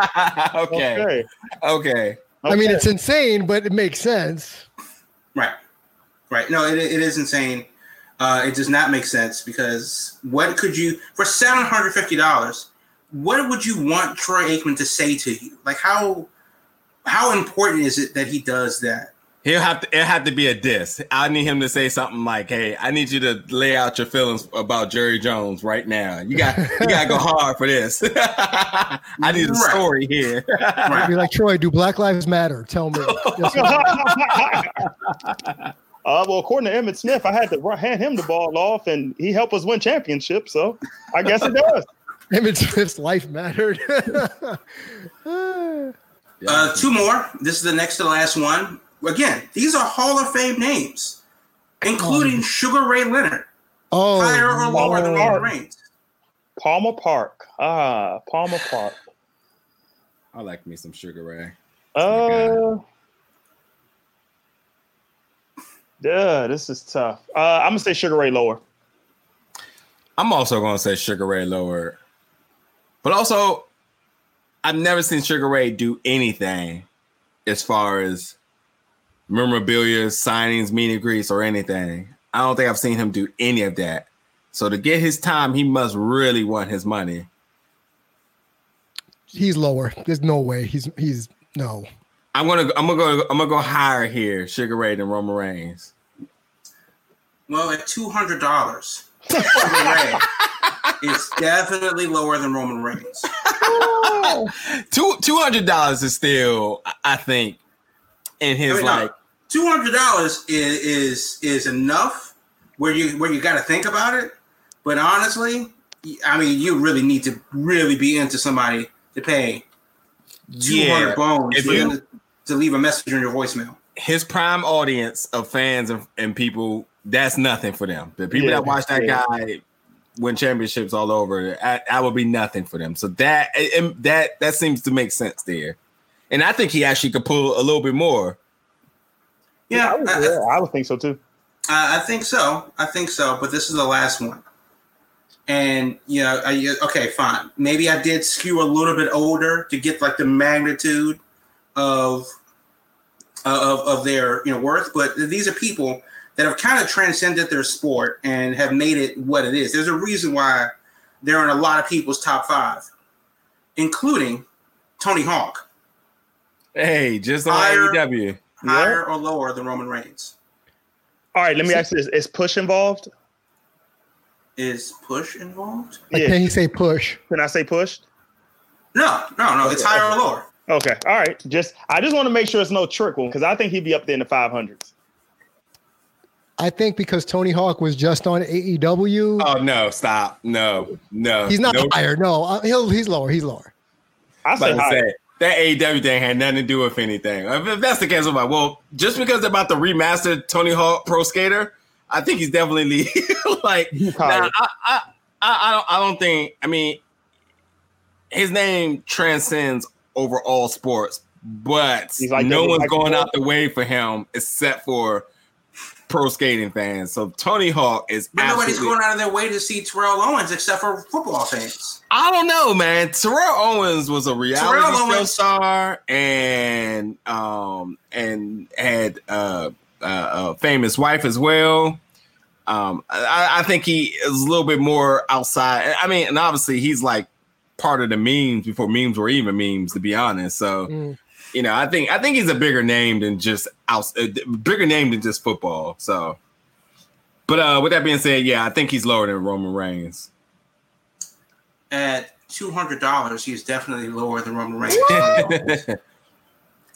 [laughs] okay. Okay. Okay. I mean, it's insane, but it makes sense. Right. Right. No, it, it is insane. Uh, it does not make sense because what could you for seven hundred fifty dollars? What would you want Troy Aikman to say to you? Like how how important is it that he does that? He'll have to. It have to be a diss. I need him to say something like, "Hey, I need you to lay out your feelings about Jerry Jones right now. You got you got to go hard for this. [laughs] I need a Right. story here." I'd be like, Troy, do Black Lives Matter? Tell me. Yes, sir. [laughs] Uh, well, according to Emmett Smith, I had to hand him the ball off, and he helped us win championships. So I guess it does. [laughs] Emmett Smith's life mattered. uh, two more. This is the next to the last one. Again, these are Hall of Fame names, including oh. Sugar Ray Leonard. Oh, higher or lower than Roman Reigns? Palmer Park. Ah, Palmer Park. I like me some Sugar Ray. Uh, yeah, this is tough. Uh, I'm gonna say Sugar Ray lower. I'm also gonna say Sugar Ray lower, but also I've never seen Sugar Ray do anything as far as memorabilia, signings, meet and greets, or anything. I don't think I've seen him do any of that. So to get his time, he must really want his money. He's lower. There's no way. He's he's no. I'm gonna I'm gonna go I'm gonna go higher here, Sugar Ray than Roman Reigns. Well, at two hundred dollars, [laughs] Sugar Ray is definitely lower than Roman Reigns. Oh. [laughs] Two two hundred dollars is still, I think, in his I mean, like two hundred dollars is is is enough where you where you got to think about it. But honestly, I mean, you really need to really be into somebody to pay two hundred yeah, bones for you, to, to leave a message in your voicemail. His prime audience of fans and, and people, that's nothing for them. The people yeah, that watch that yeah. guy win championships all over, that, that would be nothing for them. So that that that seems to make sense there. And I think he actually could pull a little bit more yeah, I would, I, yeah, I would think so too. I think so. I think so. But this is the last one. And you know, I, okay, fine. Maybe I did skew a little bit older to get like the magnitude of uh, of of their you know worth. But these are people that have kind of transcended their sport and have made it what it is. There's a reason why they're in a lot of people's top five, including Tony Hawk. Hey, just on AEW higher or lower than Roman Reigns? All right, let me ask you this: Is push involved? Is push involved? Like, yeah. Can he say push? Can I say push? No, no, no. It's higher or lower. Okay, all right. Just I just want to make sure it's no trick one because I think he'd be up there in the five hundreds. I think because Tony Hawk was just on AEW. Oh no! Stop! No, no. He's not nope. higher. No, uh, he'll he's lower. He's lower. I say higher. Say, that AEW thing had nothing to do with anything. If that's the case, I'm like, well, just because they're about to remaster Tony Hawk Pro Skater, I think he's definitely [laughs] like. Nah, I, I, I, don't. I don't think. I mean, his name transcends over all sports, but like no one's like going out the way for him except for pro skating fans. So Tony Hawk is. But nobody's going out of their way to see Terrell Owens except for football fans. I don't know, man. Terrell Owens was a reality show Owens. star and um and had uh, uh, a famous wife as well. Um, I, I think he is a little bit more outside. I mean, and obviously he's like part of the memes before memes were even memes, to be honest. So. Mm you know, I think I think he's a bigger name than just out, uh, bigger name than just football. So, but uh, with that being said, yeah, I think he's lower than Roman Reigns. At two hundred dollars, he's definitely lower than Roman Reigns. [laughs]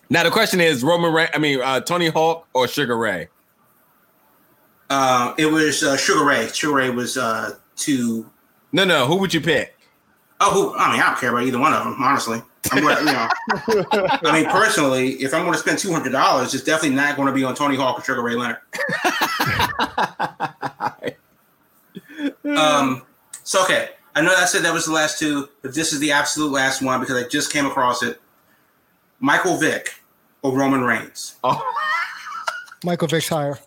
now the question is Roman Ray. I mean, uh, Tony Hawk or Sugar Ray. Uh, it was uh, Sugar Ray. Sugar Ray was uh, two. No, no. Who would you pick? Oh, who? I mean, I don't care about either one of them, honestly. I'm gonna, you know, [laughs] I mean, personally, if I'm going to spend two hundred dollars, it's definitely not going to be on Tony Hawk or Sugar Ray Leonard. [laughs] um. So okay, I know I said that was the last two, but this is the absolute last one because I just came across it. Michael Vick or Roman Reigns. Oh. Michael Vick's higher.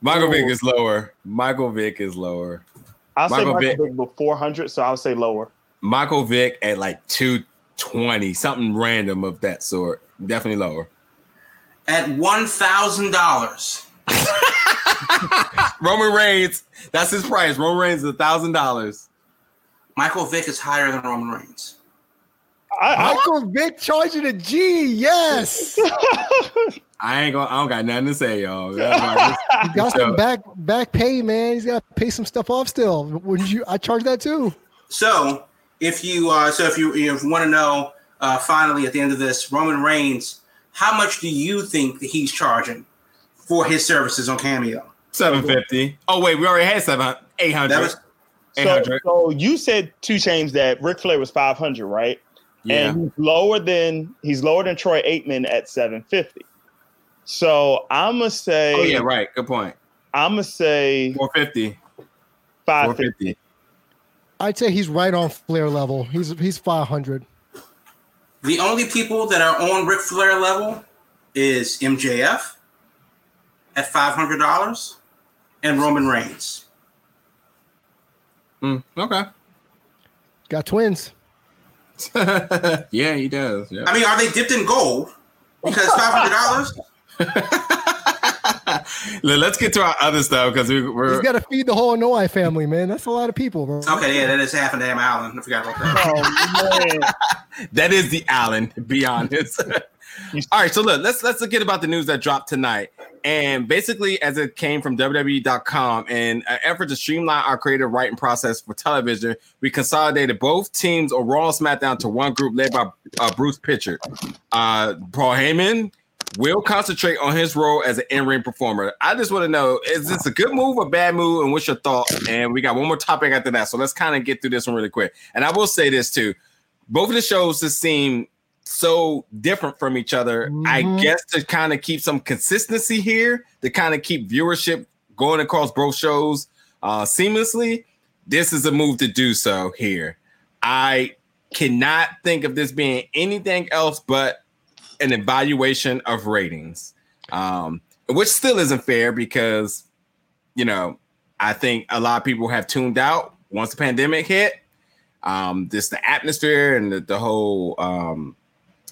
Michael oh. Vick is lower. Michael Vick is lower. I'll Michael say Michael Vick, Vick before 400, so I'll say lower. Michael Vick at like 220, something random of that sort. Definitely lower. At $1,000. [laughs] Roman Reigns, that's his price. Roman Reigns is $1,000. Michael Vick is higher than Roman Reigns. I, Michael Vick charging a G, yes. [laughs] I ain't gonna. I don't got nothing to say, y'all. he [laughs] got some back back pay, man. He's got to pay some stuff off still. Wouldn't you? I charge that too. So if you uh, so if you, if you want to know uh, finally at the end of this, Roman Reigns, how much do you think that he's charging for his services on Cameo. Seven fifty. Oh wait, we already had seven eight hundred. That was So, so you said two chains that Ric Flair was 500, right? Yeah. And he's lower than he's lower than Troy Aikman at 750. So I'm gonna say oh yeah, right. Good point. I'm gonna say Four fifty. Four 550. fifty. I'd say he's right on Flair level. He's he's 500. the only people that are on Ric Flair level is MJF at five hundred dollars and Roman Reigns. Mm, okay. Got twins. [laughs] yeah, he does. Yeah. I mean, are they dipped in gold? Because five hundred dollars. Let- [laughs] Let's get to our other stuff because we, He's we're got to feed the whole Anoa'i family, man. That's a lot of people, bro. Okay, yeah, that is half a damn island. I forgot about that. Oh man. [laughs] that is the Allen. To be honest. [laughs] All right, so look, let's let's get about the news that dropped tonight. And basically, as it came from WWE.com, in an effort to streamline our creative writing process for television, we consolidated both teams of Raw and SmackDown to one group led by uh, Bruce Prichard. Uh, Paul Heyman will concentrate on his role as an in-ring performer. I just want to know: is this a good move or bad move? And what's your thought? And we got one more topic after that, so let's kind of get through this one really quick. And I will say this too: both of the shows just seem so different from each other. I Mhm. guess to kind of keep some consistency here, to kind of keep viewership going across both shows uh, seamlessly. This is a move to do so here. I cannot think of this being anything else but an evaluation of ratings, um, which still isn't fair because, you know, I think a lot of people have tuned out once the pandemic hit. Um, just the atmosphere and the, the whole um,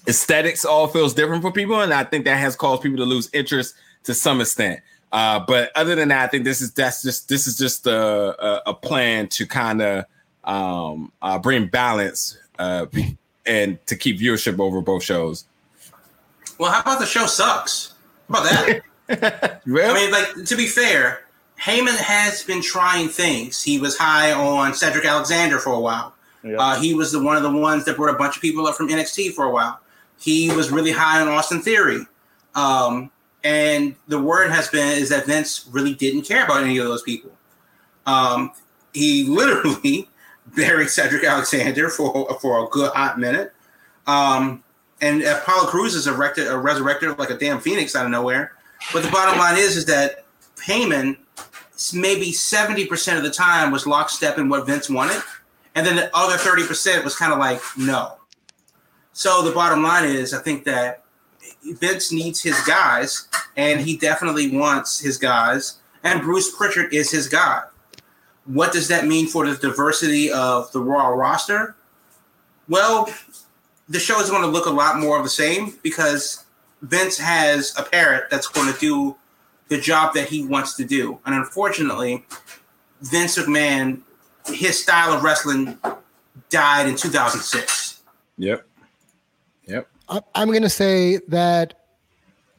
aesthetics all feels different for people, and I think that has caused people to lose interest to some extent. Uh, but other than that, I think this is that's just this is just a a, a plan to kind of um, uh, bring balance uh, and to keep viewership over both shows. Well, how about the show sucks? How about that? [laughs] Well, I mean, like to be fair, Heyman has been trying things. He was high on Cedric Alexander for a while. Yeah. Uh, he was the one of the ones that brought a bunch of people up from NXT for a while. He was really high on Austin Theory. Um, and the word has been is that Vince really didn't care about any of those people. Um, he literally [laughs] buried Cedric Alexander for for a good hot minute. Um, and Apollo Crews is erected, a resurrected like a damn phoenix out of nowhere. But the bottom line is, is that Heyman maybe seventy percent of the time was lockstep in what Vince wanted, and then the other thirty percent was kind of like no. So the bottom line is, I think that Vince needs his guys, and he definitely wants his guys, and Bruce Prichard is his guy. What does that mean for the diversity of the Raw roster? Well, the show is going to look a lot more of the same because Vince has a parrot that's going to do the job that he wants to do. And unfortunately, Vince McMahon, his style of wrestling died in 2006. yep, yep. I- I'm going to say that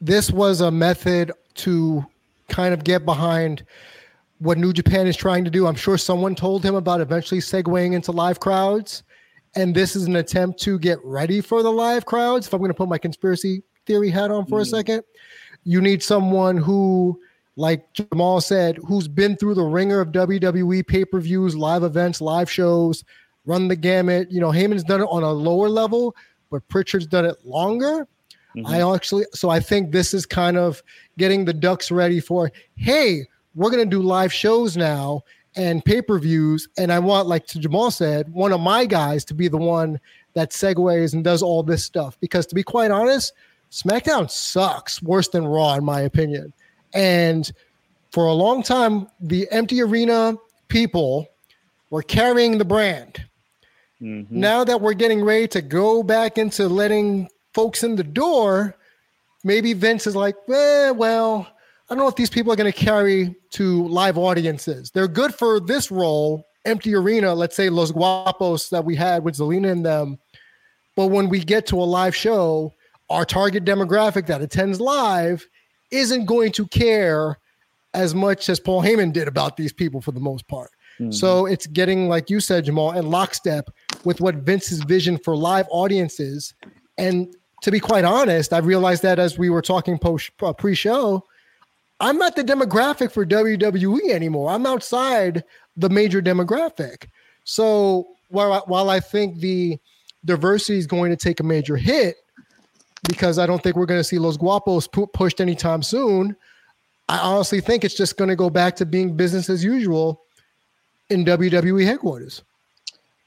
this was a method to kind of get behind what New Japan is trying to do. I'm sure someone told him about eventually segueing into live crowds. And this is an attempt to get ready for the live crowds. If I'm going to put my conspiracy theory hat on for a mm. second, you need someone who, like Jamal said, who's been through the ringer of WWE pay per views, live events, live shows, run the gamut. You know, Heyman's done it on a lower level, but Prichard's done it longer. I mm-hmm. actually, so I think this is kind of getting the ducks ready for, hey, we're going to do live shows now and pay per views. And I want, like Jamal said, one of my guys to be the one that segues and does all this stuff. Because to be quite honest, SmackDown sucks worse than Raw, in my opinion. And for a long time, the empty arena people were carrying the brand. Mhm. Now that we're getting ready to go back into letting folks in the door, maybe Vince is like, eh, well, I don't know if these people are going to carry to live audiences. They're good for this role, empty arena, let's say Los Guapos that we had with Zelina and them. But when we get to a live show, our target demographic that attends live isn't going to care as much as Paul Heyman did about these people for the most part. So it's getting, like you said, Jamal, in lockstep with what Vince's vision for live audiences. And to be quite honest, I realized that as we were talking post uh, pre-show, I'm not the demographic for WWE anymore. I'm outside the major demographic. So while I, while I think the diversity is going to take a major hit because I don't think we're going to see Los Guapos pu- pushed anytime soon. I honestly think it's just going to go back to being business as usual in WWE headquarters.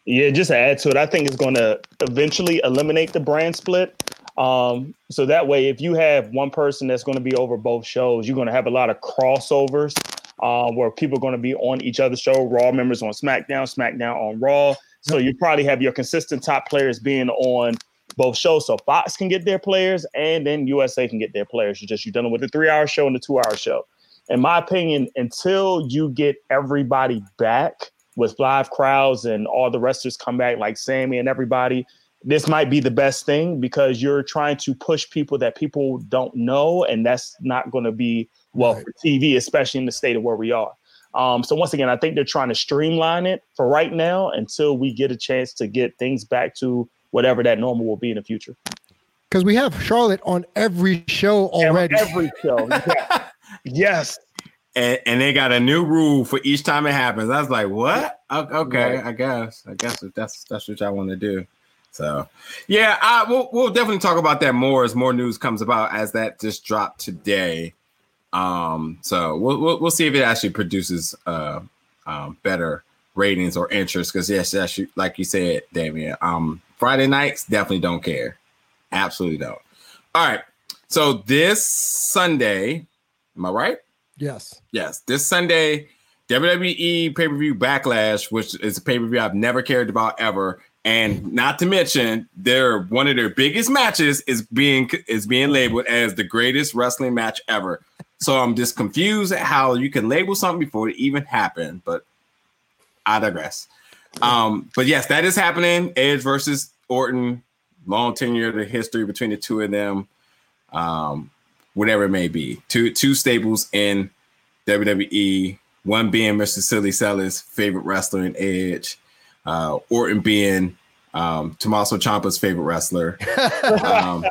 Yeah, just to add to it, I think it's going to eventually eliminate the brand split. Um, so that way, if you have one person that's going to be over both shows, you're going to have a lot of crossovers uh, where people are going to be on each other's show. Raw members on SmackDown, SmackDown on Raw. So you probably have your consistent top players being on both shows. So Fox can get their players, and then USA can get their players. You just you're dealing with a three-hour show and a two-hour show. In my opinion, until you get everybody back with live crowds and all the wrestlers come back, like Sammy and everybody, this might be the best thing because you're trying to push people that people don't know, and that's not going to be well right. for TV, especially in the state of where we are. Um, so once again, I think they're trying to streamline it for right now until we get a chance to get things back to whatever that normal will be in the future. Because we have Charlotte on every show already. Every, show, yeah. [laughs] yes. And, and, they got a new rule for each time it happens. I was like, "What? Okay, right. I guess. I guess if that's that's what I want to do." So, yeah, I, we'll we'll definitely talk about that more as more news comes about as that just dropped today. Um, so we'll, we'll, we'll see if it actually produces uh um, better ratings or interest because yes, yes, like you said, Damien. Um, Friday nights definitely don't care, absolutely don't. All right, so this Sunday, am I right? Yes. Yes, this Sunday, WWE pay per view Backlash, which is a pay per view I've never cared about ever, and not to mention, their one of their biggest matches is being is being labeled as the greatest wrestling match ever. So I'm just confused at how you can label something before it even happened, but I digress. Um, but yes, that is happening. Edge versus Orton, long tenure, of the history between the two of them, um, whatever it may be. Two two staples in WWE. One being Mr. Silly Sellers' favorite wrestler in Edge, uh, Orton being um, Tommaso Ciampa's favorite wrestler. um,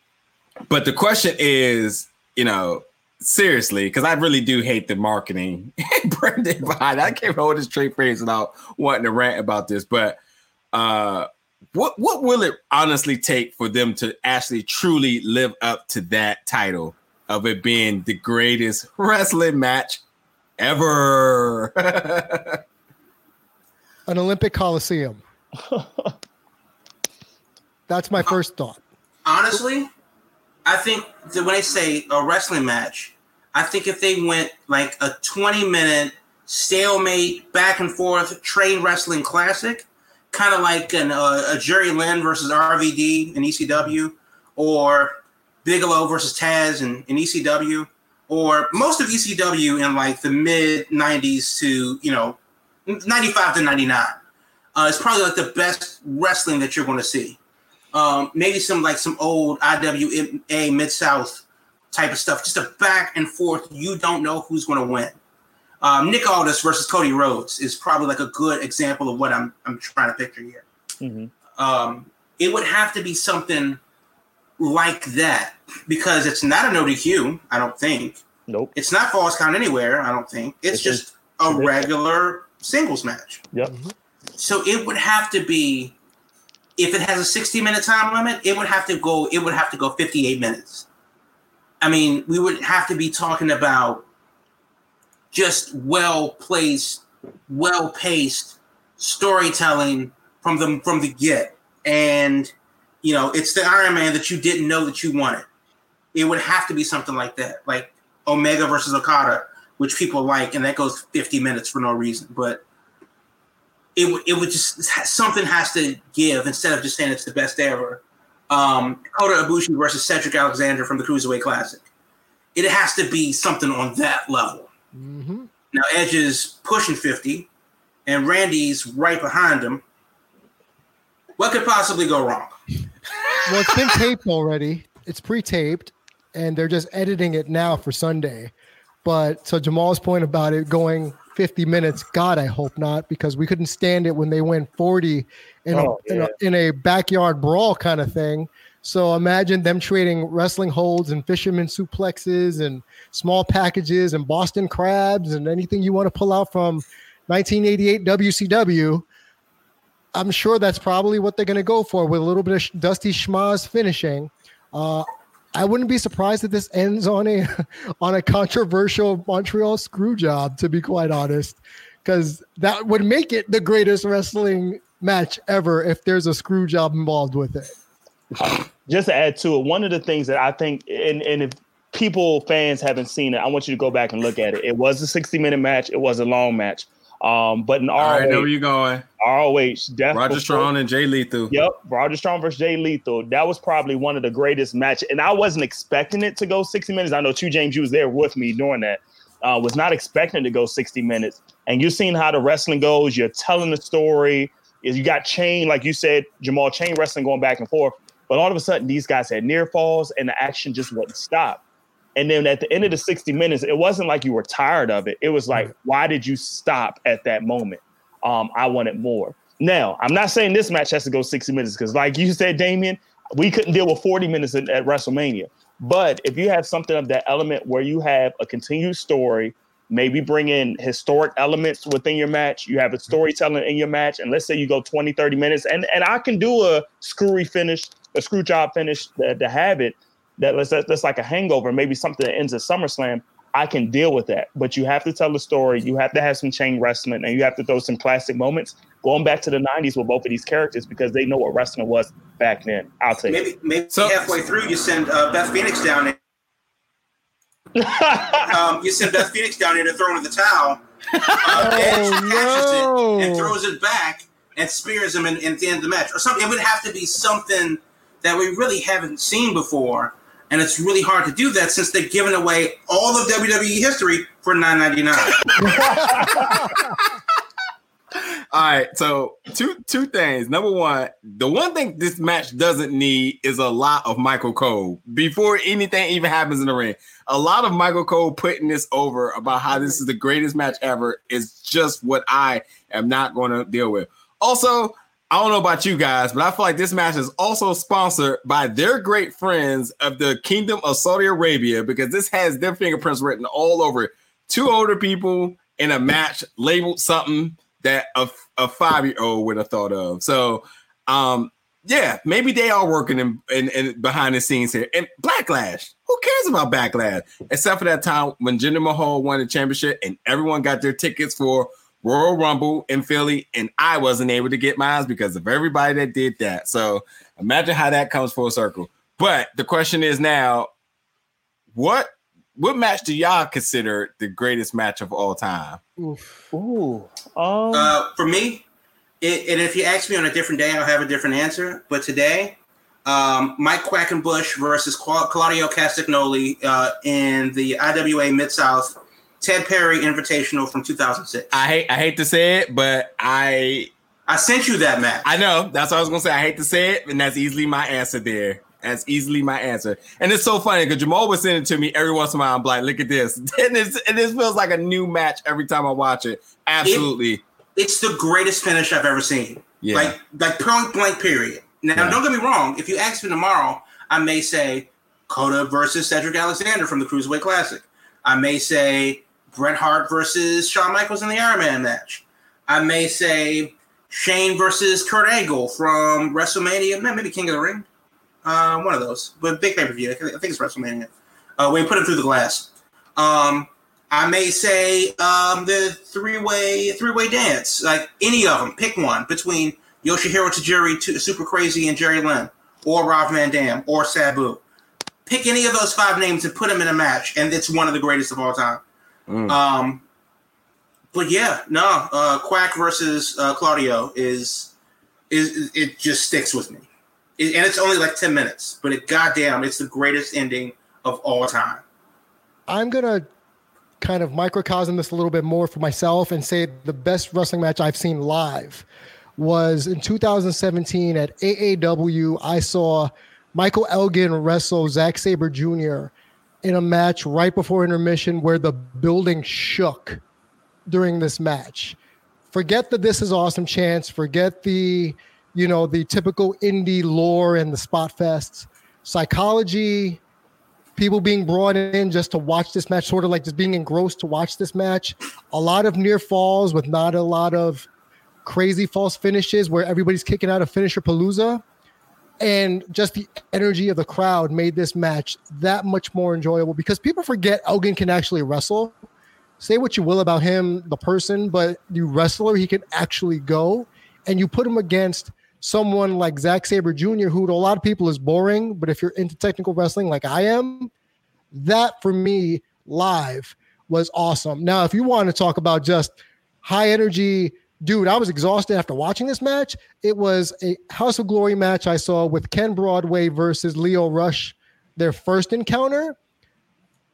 [laughs] but the question is, you know, seriously, because I really do hate the marketing [laughs] branding behind. I can't hold this straight phrase without wanting to rant about this. But uh, what what will it honestly take for them to actually truly live up to that title of it being the greatest wrestling match ever? [laughs] An Olympic Coliseum. [laughs] That's my first thought. Honestly, I think that when they say a wrestling match, I think if they went like a 20 minute stalemate, back and forth chain wrestling classic, kind of like an, uh, a Jerry Lynn versus RVD in ECW, or Bigelow versus Taz in, in ECW, or most of ECW in like the mid 90s to, you know, 95 to 99. Uh, it's probably like the best wrestling that you're going to see um, maybe some like some old IWA Mid South type of stuff, just a back and forth. You don't know who's going to win. Um, Nick Aldis versus Cody Rhodes is probably like a good example of what I'm I'm trying to picture here. Mm-hmm. Um, it would have to be something like that because it's not a no DQ. I don't think. Nope. It's not false count anywhere. I don't think. It's, it's just a regular singles match. Yep. Mm-hmm. So it would have to be if it has a 60 minute time limit, it would have to go, it would have to go 58 minutes. I mean, we would have to be talking about just well placed, well paced storytelling from the from the get. And you know, it's the Iron Man that you didn't know that you wanted. It would have to be something like that, like Omega versus Okada, which people like, and that goes 50 minutes for no reason. But it would it would just something has to give instead of just saying it's the best ever. Um, Kota Ibushi versus Cedric Alexander from the Cruiserweight Classic. It has to be something on that level. Mm-hmm. Now Edge is pushing fifty, and Randy's right behind him. What could possibly go wrong? Well, it's been taped already. It's pre-taped, and they're just editing it now for Sunday. But so Jamal's point about it going 50 minutes. God, I hope not, because we couldn't stand it when they went 40 in, oh, a, yeah. in, a, in a backyard brawl kind of thing. So imagine them trading wrestling holds and fisherman suplexes and small packages and Boston crabs and anything you want to pull out from 1988 WCW. I'm sure that's probably what they're going to go for with a little bit of Dusty Schmaz finishing. Uh, I wouldn't be surprised if this ends on a [laughs] on a controversial Montreal screw job, to be quite honest, because that would make it the greatest wrestling match ever if there's a screw job involved with it. Just to add to it, one of the things that I think, and, and if people fans haven't seen it, I want you to go back and look at it. It was a 60 minute match. It was a long match. Um, but in ROH, I know where you're going. ROH, Death Roger before, Strong and Jay Lethal. Yep, Roderick Strong versus Jay Lethal. That was probably one of the greatest matches, and I wasn't expecting it to go 60 minutes. I know Two James, you was there with me during that. Uh, was not expecting to go 60 minutes, and you're seeing how the wrestling goes. You're telling the story. Is you got chain, like you said, Jamal chain wrestling going back and forth. But all of a sudden, these guys had near falls, and the action just wouldn't stop. And then at the end of the 60 minutes, it wasn't like you were tired of it. It was like, why did you stop at that moment? Um, I wanted more. Now, I'm not saying this match has to go 60 minutes because, like you said, Damien, we couldn't deal with 40 minutes at, at WrestleMania. But if you have something of that element where you have a continued story, maybe bring in historic elements within your match, you have a storytelling in your match, and let's say you go 20, 30 minutes, and, and I can do a screwy finish, a screw job finish to, to have it that let's that's like a hangover, maybe something that ends at SummerSlam. I can deal with that, but you have to tell the story. You have to have some chain wrestling, and you have to throw some classic moments going back to the '90s with both of these characters because they know what wrestling was back then. I'll take maybe maybe so, halfway through you send uh, Beth Phoenix down. In. [laughs] um, you send Beth Phoenix down here to throw in the towel. Uh, Edge oh, no. it and throws it back and spears him in, in the end of the match, or something. It would have to be something that we really haven't seen before and it's really hard to do that since they're giving away all of WWE history for nine ninety nine. [laughs] [laughs] all right, so two two things. Number one, the one thing this match doesn't need is a lot of Michael Cole before anything even happens in the ring. A lot of Michael Cole putting this over about how this is the greatest match ever is just what I am not going to deal with. Also, I don't know about you guys, but I feel like this match is also sponsored by their great friends of the Kingdom of Saudi Arabia because this has their fingerprints written all over it. Two older people in a match labeled something that a, a five year old would have thought of. So, um, yeah, maybe they are working in, in, in, behind the scenes here. And Backlash, who cares about Backlash? Except for that time when Jinder Mahal won the championship and everyone got their tickets for Royal Rumble in Philly, and I wasn't able to get mine because of everybody that did that. So imagine how that comes full circle. But the question is now, what what match do y'all consider the greatest match of all time? Oof. Ooh. Um, uh, for me, it, and if you ask me on a different day, I'll have a different answer. But today, um, Mike Quackenbush versus Claudio Castagnoli uh, in the IWA Mid South Ted Petty Invitational from 2006. I hate I hate to say it, but I I sent you that match. I know. That's what I was gonna say. I hate to say it, and that's easily my answer there. That's easily my answer. And it's so funny because Jamal was sending it to me every once in a while. I'm like, look at this. [laughs] and, and this feels like a new match every time I watch it. Absolutely. It, it's the greatest finish I've ever seen. Yeah. Like like point blank period. Now yeah. don't get me wrong. If you ask me tomorrow, I may say Kota versus Cedric Alexander from the Cruiserweight Classic. I may say Bret Hart versus Shawn Michaels in the Iron Man match. I may say Shane versus Kurt Angle from WrestleMania, maybe King of the Ring, uh, one of those, but big pay per view. I think it's WrestleMania. Uh, we put him through the glass. Um, I may say um, the three way three way dance, like any of them. Pick one between Yoshihiro Tajiri, Super Crazy, and Jerry Lynn, or Rob Van Dam, or Sabu. Pick any of those five names and put them in a match, and it's one of the greatest of all time. Mm. Um, but yeah, no, uh, Quack versus uh, Claudio is is it just sticks with me, it, and it's only like ten minutes, but it goddamn, it's the greatest ending of all time. I'm gonna kind of microcosm this a little bit more for myself and say the best wrestling match I've seen live was in 2017 at AAW. I saw Michael Elgin wrestle Zack Sabre Jr in a match right before intermission where the building shook during this match. Forget the this is awesome chance, forget the you know the typical indie lore and the spot fests. psychology, people being brought in just to watch this match, sort of like just being engrossed to watch this match. A lot of near falls with not a lot of crazy false finishes where everybody's kicking out a finisher palooza. And just the energy of the crowd made this match that much more enjoyable because people forget Elgin can actually wrestle. Say what you will about him, the person, but the wrestler, he can actually go. And you put him against someone like Zack Sabre Jr., who to a lot of people is boring, but if you're into technical wrestling like I am, that for me live was awesome. Now, if you want to talk about just high energy, dude, I was exhausted after watching this match. It was a House of Glory match I saw with Ken Broadway versus Lio Rush, their first encounter.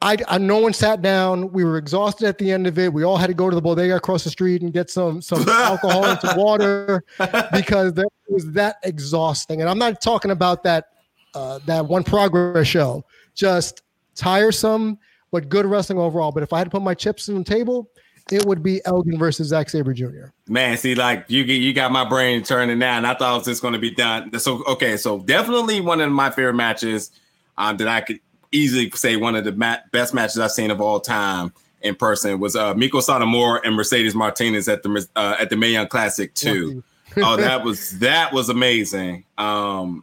I, I, no one sat down. We were exhausted at the end of it. We all had to go to the bodega across the street and get some some [laughs] alcohol and some water [laughs] because that was that exhausting. And I'm not talking about that uh, that one progress show. Just tiresome, but good wrestling overall. But if I had to put my chips on the table, it would be Elgin versus Zack Sabre Jr. Man, see, like you get you got my brain turning now, and I thought it was just going to be done. So okay, so definitely one of my favorite matches um, that I could easily say one of the ma- best matches I've seen of all time in person was uh, Meiko Satomura and Mercedes Martinez at the uh, at the Mae Young Classic too. [laughs] oh, that was that was amazing. Um,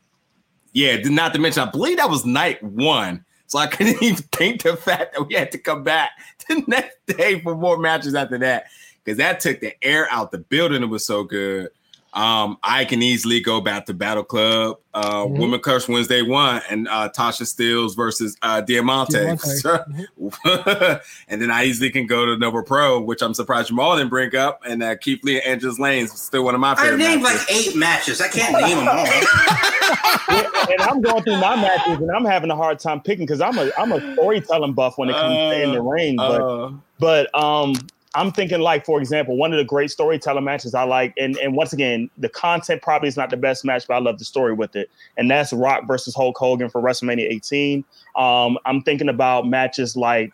yeah, not to mention, I believe that was night one. So I couldn't [laughs] even think the fact that we had to come back [laughs] the next day for more matches after that because that took the air out the building. It was so good. Um, I can easily go back to Battle Club, uh, mm-hmm. Women Crush Wednesday one, and uh, Tasha Steelz versus uh, Diamante. Diamante. [laughs] mm-hmm. [laughs] and then I easily can go to Nova Pro, which I'm surprised Jamal didn't bring up, and uh, Keith Lee and Angela's Lane's is still one of my favorite. I named matches. like eight matches. I can't name them all. [laughs] and I'm going through my matches, and I'm having a hard time picking because I'm a I'm a storytelling buff when it comes to in the uh, ring, but uh. but um I'm thinking like, for example, one of the great storytelling matches I like, and and once again, the content probably is not the best match, but I love the story with it, and that's Rock versus Hulk Hogan for WrestleMania 18. Um, I'm thinking about matches like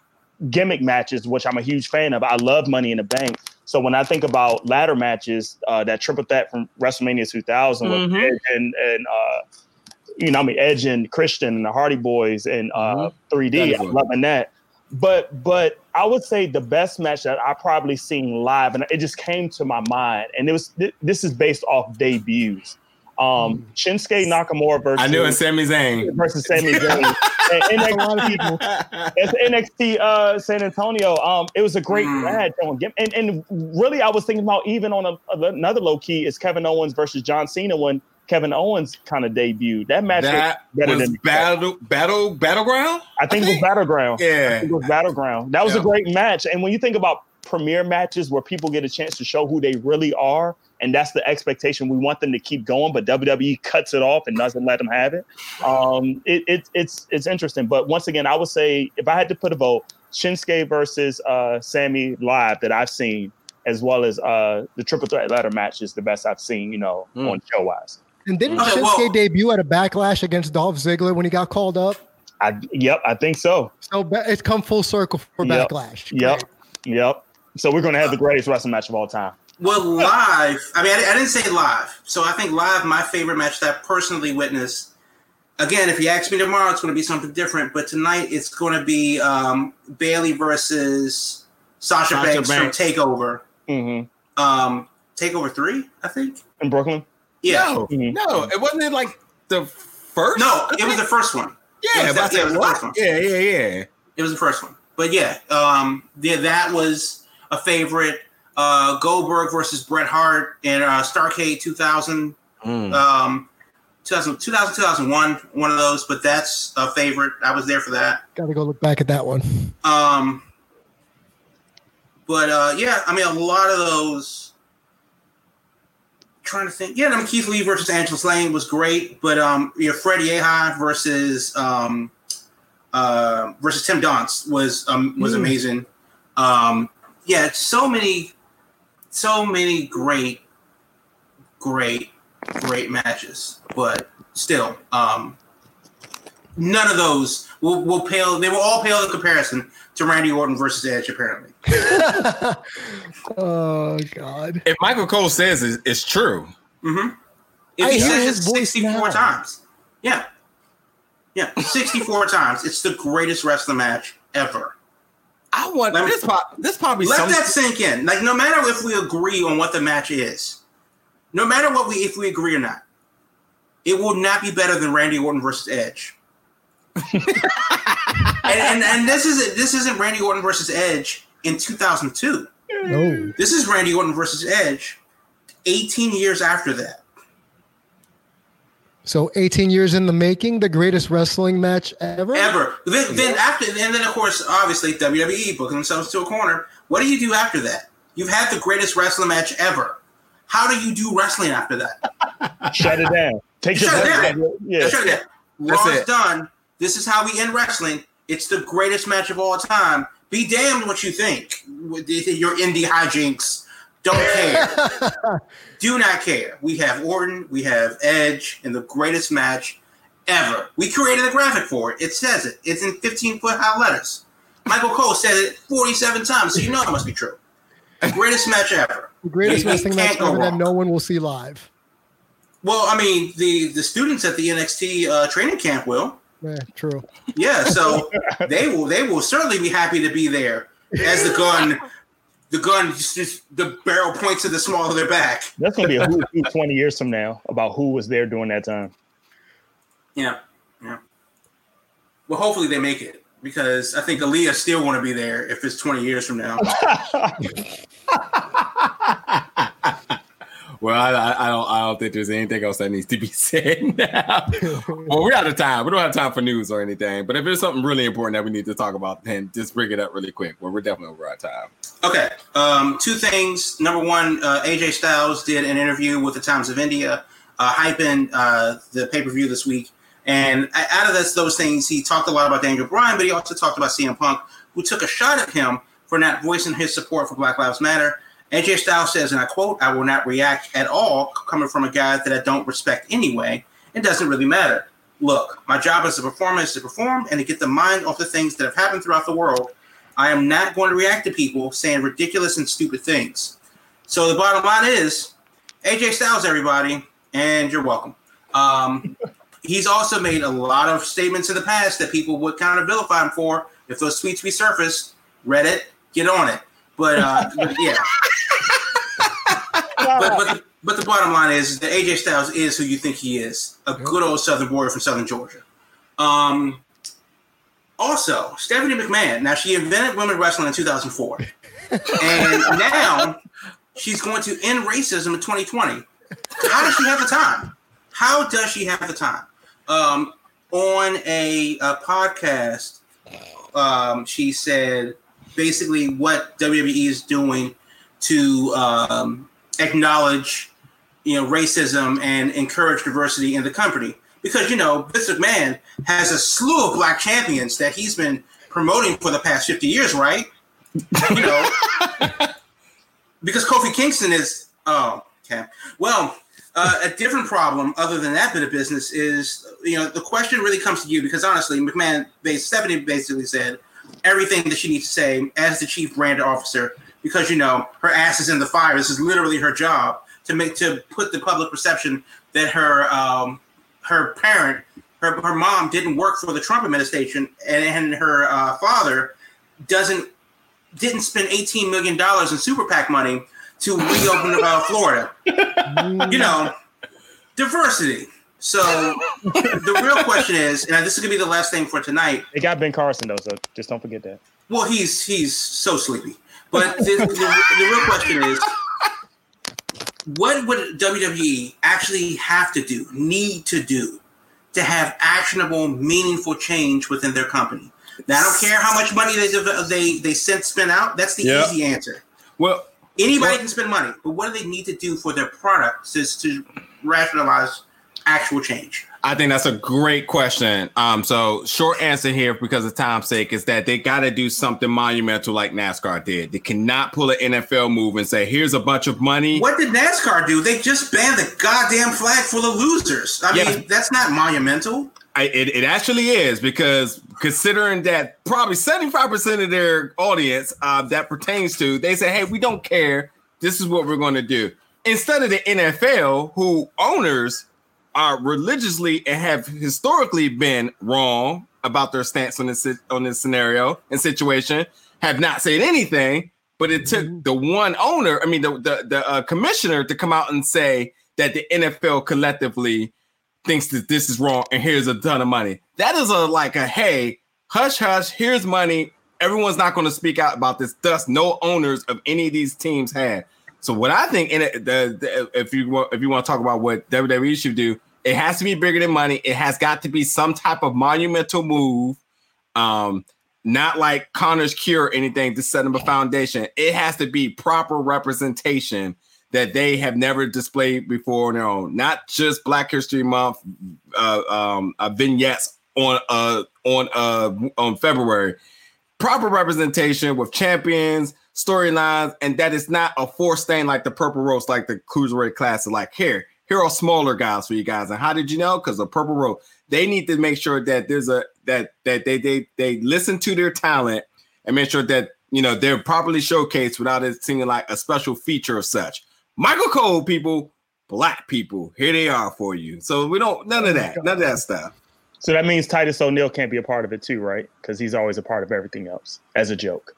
gimmick matches, which I'm a huge fan of. I love Money in the Bank. So when I think about ladder matches, uh, that triple threat from WrestleMania 2000 mm-hmm. with Edge and, and uh, you know, I mean Edge and Christian and the Hardy Boys and uh, mm-hmm. 3D, I'm loving that. But but I would say the best match that I probably seen live, and it just came to my mind, and it was this is based off debuts. Um, hmm. Shinsuke Nakamura versus I knew it, Sami Zayn versus Sami Zayn. [laughs] and NXT, it's NXT uh, San Antonio. Um, it was a great mm. match. And and really, I was thinking about even on a, another low key is Kevin Owens versus John Cena when Kevin Owens kind of debuted. That match that was better was than battle battle battleground. I think, I think, it was battleground. Yeah, it was battleground. That was yeah. a great match. And when you think about premier matches where people get a chance to show who they really are, and that's the expectation. We want them to keep going, but WWE cuts it off and doesn't let them have it. Um, it, it it's it's interesting. But once again, I would say if I had to put a vote, Shinsuke versus uh, Sami live that I've seen, as well as uh, the triple threat ladder match is the best I've seen. You know, mm. on show wise. And didn't okay, Shinsuke well, debut at a backlash against Dolph Ziggler when he got called up? I, yep, I think so. So it's come full circle for yep. backlash. Yep, yep. So we're going to have the greatest wrestling match of all time. Well, live. I mean, I, I, didn't say live. So I think live, my favorite match that I personally witnessed. Again, if you ask me tomorrow, it's going to be something different. But tonight, it's going to be um, Bayley versus Sasha, Sasha Banks, Banks, from Takeover. Mm-hmm. Um, Takeover three, I think, in Brooklyn. Yeah. No, mm-hmm. no, it wasn't it like the first. No, it was the first one. Yeah, that, yeah, it was the first one. Yeah, yeah, yeah. It was the first one. But yeah, um, yeah, that was a favorite. Uh, Goldberg versus Bret Hart in uh, Starcade 2000, mm. um, 2000, 2000, 2001, one of those. But that's a favorite. I was there for that. Got to go look back at that one. Um, but uh, yeah, I mean, a lot of those trying to think. Yeah, I mean, Keith Lee versus Angela Lane was great, but um, you know, Freddie Yehi versus um, uh, versus Tim Donst was um, was mm. amazing. Um, yeah, so many, so many great, great, great matches, but still, um, none of those will, will pale. They will all pale in comparison to Randy Orton versus Edge, apparently. [laughs] oh God! If Michael Cole says it's, it's true, mm-hmm. If he says it sixty-four times, yeah. Yeah, 64 [laughs] times. It's the greatest wrestling match ever. I want Let me- this. Pro- this probably Let some, that sink in. Like, no matter if we agree on what the match is, no matter what we if we agree or not, it will not be better than Randy Orton versus Edge. [laughs] and, and and this is this isn't Randy Orton versus Edge in 2002. No. This is Randy Orton versus Edge, 18 years after that. So 18 years in the making, the greatest wrestling match ever. Ever. Then, then after, and then of course, obviously WWE booking themselves to a corner. What do you do after that? You've had the greatest wrestling match ever. How do you do wrestling after that? [laughs] Shut it down. Take your Shut it breath. Yeah. Shut it down. That's Raw's it. done. This is how we end wrestling. It's the greatest match of all time. Be damned what you think. Your indie hijinks. Don't care. [laughs] Do not care. We have Orton, we have Edge in the greatest match ever. We created a graphic for it. It says it. It's in 15 foot high letters. Michael Cole said it 47 times, so you know it must be true. Greatest match ever. The greatest You- wrestling match ever that no one will see live. Well, I mean, the the students at the NXT uh, training camp will. Yeah, true. Yeah, so they will they will certainly be happy to be there as the gun the gun just, just the barrel points to the small of their back. That's gonna be a who, who 20 years from now about who was there during that time. Yeah, yeah. Well, hopefully they make it because I think Aaliyah still want to be there if it's twenty years from now. [laughs] Well, I, I, I don't. I don't think there's anything else that needs to be [laughs] said now. [laughs] well, we're out of time. We don't have time for news or anything. But if there's something really important that we need to talk about, then just bring it up really quick. Well, we're definitely over our time. Okay, um, two things. Number one, uh, AJ Styles did an interview with the Times of India, uh, hyping uh, the pay per view this week. And out of this, those things, he talked a lot about Daniel Bryan, but he also talked about CM Punk, who took a shot at him for not voicing his support for Black Lives Matter. AJ Styles says, and I quote, I will not react at all coming from a guy that I don't respect anyway. It doesn't really matter. Look, my job as a performer is to perform and to get the mind off the things that have happened throughout the world. I am not going to react to people saying ridiculous and stupid things. So the bottom line is, AJ Styles, everybody, and you're welcome. Um, [laughs] he's also made a lot of statements in the past that people would kind of vilify him for. If those tweets resurface, Reddit, get on it. But, uh, but yeah, [laughs] but but the, but the bottom line is that AJ Styles is who you think he is, a good old Southern boy from Southern Georgia. Um, also, Stephanie McMahon. Now she invented women wrestling in 2004, [laughs] and now she's going to end racism in 2020. How does she have the time? How does she have the time? Um, on a, a podcast, um, she said basically what WWE is doing to um, acknowledge, you know, racism and encourage diversity in the company. Because you know, Vince McMahon has a slew of black champions that he's been promoting for the past fifty years, right? You know, [laughs] because Kofi Kingston is. Oh, okay. Well, uh, a different problem other than that bit of business is, you know, the question really comes to you because honestly, McMahon, Stephanie basically said everything that she needs to say as the chief brand officer because you know her ass is in the fire. This is literally her job to make to put the public perception that her um, her parent, her her mom didn't work for the Trump administration, and, and her uh, father doesn't didn't spend eighteen million dollars in super PAC money to reopen uh, Florida. [laughs] You know, diversity. So the real question is, and this is gonna be the last thing for tonight. They got Ben Carson though, so just don't forget that. Well, he's he's so sleepy. But the, the, the real question is, what would WWE actually have to do, need to do, to have actionable, meaningful change within their company? Now, I don't care how much money they they they send spend out. That's the Yeah. easy answer. Well, Anybody Well- can spend money, but what do they need to do for their product to, to rationalize actual change? I think that's a great question. Um, so short answer here, because of time's sake, is that they got to do something monumental like NASCAR did. They cannot pull an NFL move and say, "Here's a bunch of money." What did NASCAR do? They just banned the goddamn flag full of losers. I Yes. mean, that's not monumental. I, it, it actually is because considering that probably 75% of their audience uh, that pertains to, they say, hey, we don't care. This is what we're going to do. Instead of the NFL, who owners are religiously and have historically been wrong about their stance on this on this scenario and situation have not said anything. But it took mm-hmm. the one owner, I mean, the the, the uh, commissioner, to come out and say that the NFL collectively thinks that this is wrong and here's a ton of money. That is a like a hey, hush hush, here's money. Everyone's not going to speak out about this. Thus, no owners of any of these teams had. So what I think in it, the, the, if you want, if you want to talk about what WWE should do, it has to be bigger than money. It has got to be some type of monumental move. Um, not like Connor's cure or anything to set them a foundation. It has to be proper representation that they have never displayed before on their own. Not just Black History Month uh, um, uh, vignettes on uh, on uh, on February. Proper representation with champions, storylines, and that is not a forced thing like the Purple Rose, like the Cruiserweight Classic. Like here, here are smaller guys for you guys. And how did you know? Because the Purple Rose, they need to make sure that there's a that that they they they listen to their talent and make sure that you know they're properly showcased without it seeming like a special feature of such. Michael Cole people, black people, here they are for you. So we don't none of that, none of that stuff. So that means Titus O'Neil can't be a part of it too, right? Because he's always a part of everything else as a joke.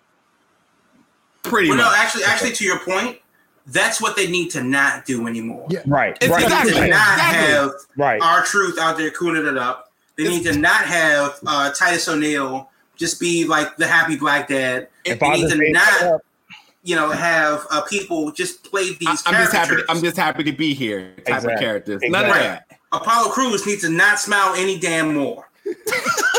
Pretty well, much. no, actually, actually, to your point, that's what they need to not do anymore. Yeah. Right. It's right. Exactly. Right. not have right. R-Truth out there cooling it up. They need to not have uh, Titus O'Neil just be like the happy black dad. If they need to not, you know, have uh, people just play these. I'm just happy. To, I'm just happy to be here. Type exactly. of characters. Exactly. None of that. Apollo Crews needs to not smile any damn more. [laughs]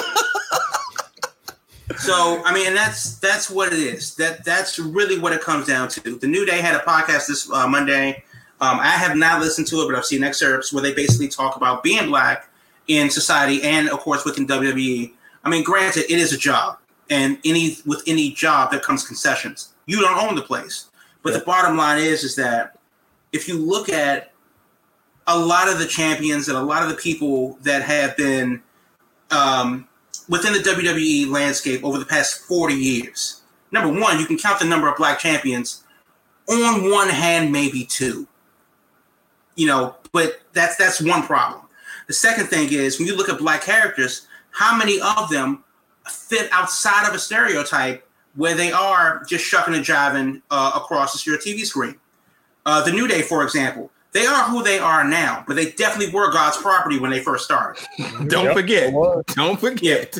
So I mean, that's that's what it is. That that's really what it comes down to. The New Day had a podcast this uh, Monday. Um, I have not listened to it, but I've seen excerpts where they basically talk about being black in society and, of course, within WWE. I mean, granted, it is a job, and any with any job there comes concessions. You don't own the place, but yeah. the bottom line is is that if you look at a lot of the champions and a lot of the people that have been um, within the WWE landscape over the past 40 years. Number one, you can count the number of black champions on one hand, maybe two. You know, but that's that's one problem. The second thing is when you look at black characters, how many of them fit outside of a stereotype where they are just shucking and jiving uh, across your TV screen? Uh, the New Day, for example, they are who they are now, but they definitely were God's property when they first started. Don't yep, forget. Don't forget.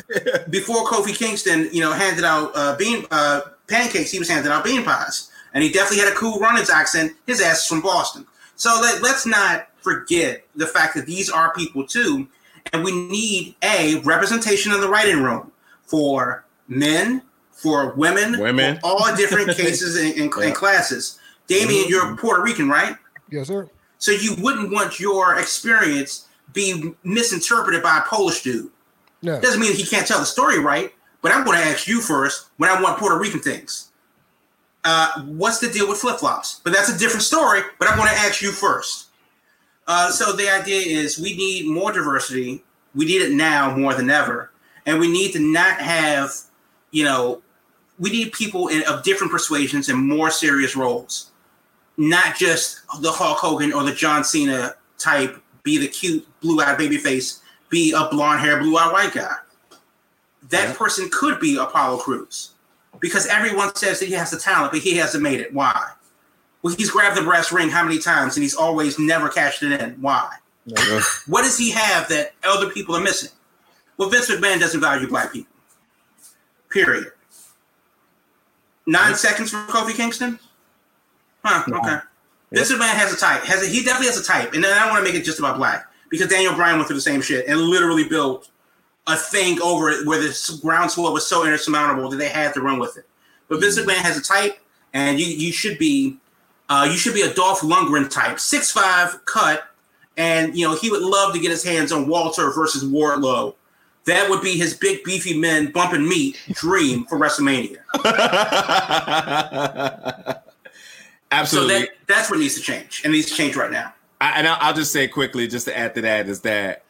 Before Kofi Kingston, you know, handed out uh, bean uh, pancakes, he was handing out bean pies, and he definitely had a cool Runnings accent. His ass is from Boston, so let, let's not forget the fact that these are people too, and we need a representation in the writing room for men, for women, women, for all different cases and, and, yeah. and classes. Damien, mm-hmm. you're Puerto Rican, right? Yes, sir. So you wouldn't want your experience be misinterpreted by a Polish dude. No. Doesn't mean he can't tell the story right, but I'm going to ask you first when I want Puerto Rican things. Uh, what's the deal with flip flops? But that's a different story, but I'm going to ask you first. Uh, so the idea is we need more diversity. We need it now more than ever. And we need to not have, you know, we need people in, of different persuasions and more serious roles not just the Hulk Hogan or the John Cena type, be the cute blue eyed baby face, be a blonde hair, blue eyed white guy. That yeah. person could be Apollo Crews because everyone says that he has the talent, but he hasn't made it. Why? Well, he's grabbed the brass ring how many times and he's always never cashed it in. Why? Yeah. What does he have that other people are missing? Well, Vince McMahon doesn't value black people. Period. Nine yeah. seconds for Kofi Kingston? Huh. Okay. Yep. This man has a type. Has a, he definitely has a type, and then I don't want to make it just about black because Daniel Bryan went through the same shit and literally built a thing over it where the groundswell was so insurmountable that they had to run with it. But Vince mm-hmm. McMahon has a type, and you you should be uh, you should be a Dolph Lundgren type, six five cut, and you know he would love to get his hands on Walter versus Wardlow. That would be his big beefy men bumping meat dream for WrestleMania. [laughs] Absolutely. So that, that's what needs to change, and needs to change right now. I, and I'll just say quickly, just to add to that, is that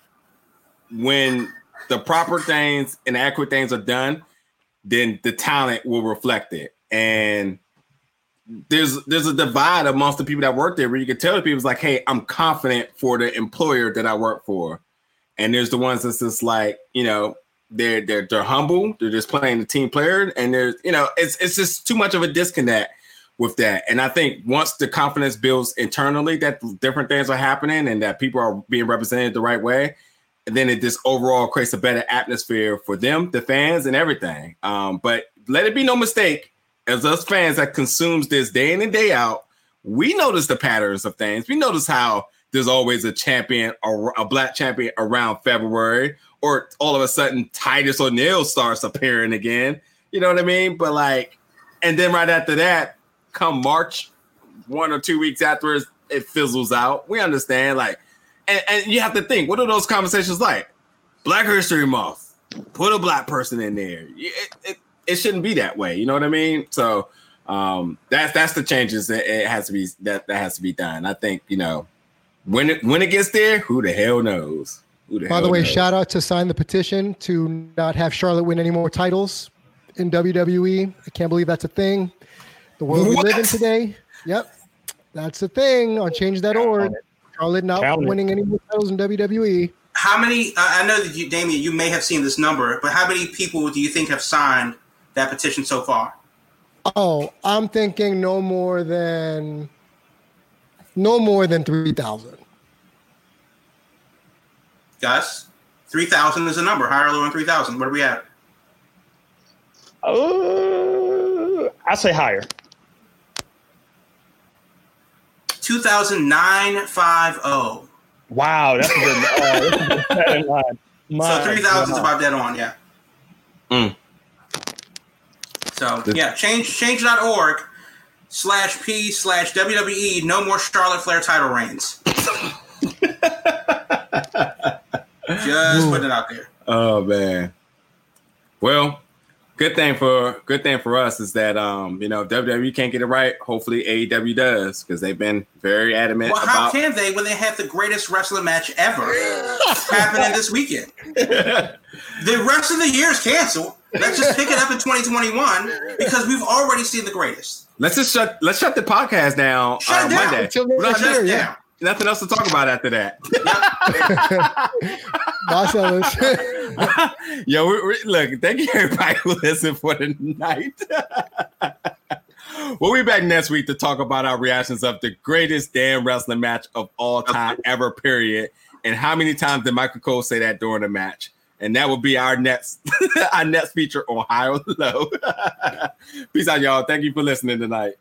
when the proper things and accurate things are done, then the talent will reflect it. And there's there's a divide amongst the people that work there where you can tell the people it's like, hey, I'm confident for the employer that I work for. And there's the ones that's just like, you know, they're they're they're humble, they're just playing the team player, and there's you know, it's it's just too much of a disconnect with that. And I think once the confidence builds internally that different things are happening and that people are being represented the right way, then it just overall creates a better atmosphere for them, the fans, and everything. Um, but let it be no mistake, as us fans that consumes this day in and day out, we notice the patterns of things. We notice how there's always a champion or a black champion around February, or all of a sudden Titus O'Neil starts appearing again. You know what I mean? But like, and then right after that, come March, one or two weeks afterwards, it fizzles out. We understand, like, and, and you have to think, what are those conversations like? Black History Month, put a black person in there. It, it, it shouldn't be that way. You know what I mean? So um, that's that's the changes that it has to be that that has to be done. I think you know when it when it gets there, who the hell knows? Who the By the way, knows? shout out to sign the petition to not have Charlotte win any more titles in WWE. I can't believe that's a thing. The world what? we live in today. Yep, that's the thing on change.org. Charlotte not Count winning it. any more titles in WWE. How many? Uh, I know that you, Damien, you may have seen this number, but how many people do you think have signed that petition so far? Oh, I'm thinking no more than no more than three thousand. Gus, three thousand is a number. Higher or lower than three thousand? What are we at? Uh, I say higher. 2,950. Wow, that's a good, uh, that's a good [laughs] line. so 3,000 is about dead on, yeah. Mm. So, yeah, change change.org slash P slash WWE, no more Charlotte Flair title reigns. [laughs] Just putting it out there. Oh, man. Well, good thing for good thing for us is that um you know WWE can't get it right. Hopefully AEW does because they've been very adamant. Well, how can they when they have the greatest wrestling match ever happening this weekend? [laughs] the rest of the year is canceled. Let's just pick it up in 2021 because we've already seen the greatest. Let's just shut let's shut the podcast down shut uh, down. Monday. Until shut yeah. down nothing else to talk about after that. [laughs] Marcellus. [laughs] Yo, we, we, look, thank you everybody who listened for the night. [laughs] we'll be back next week to talk about our reactions of the greatest damn wrestling match of all time ever, period. And how many times did Michael Cole say that during the match? And that will be our next our next feature on High or Low. Peace out, y'all. Thank you for listening tonight.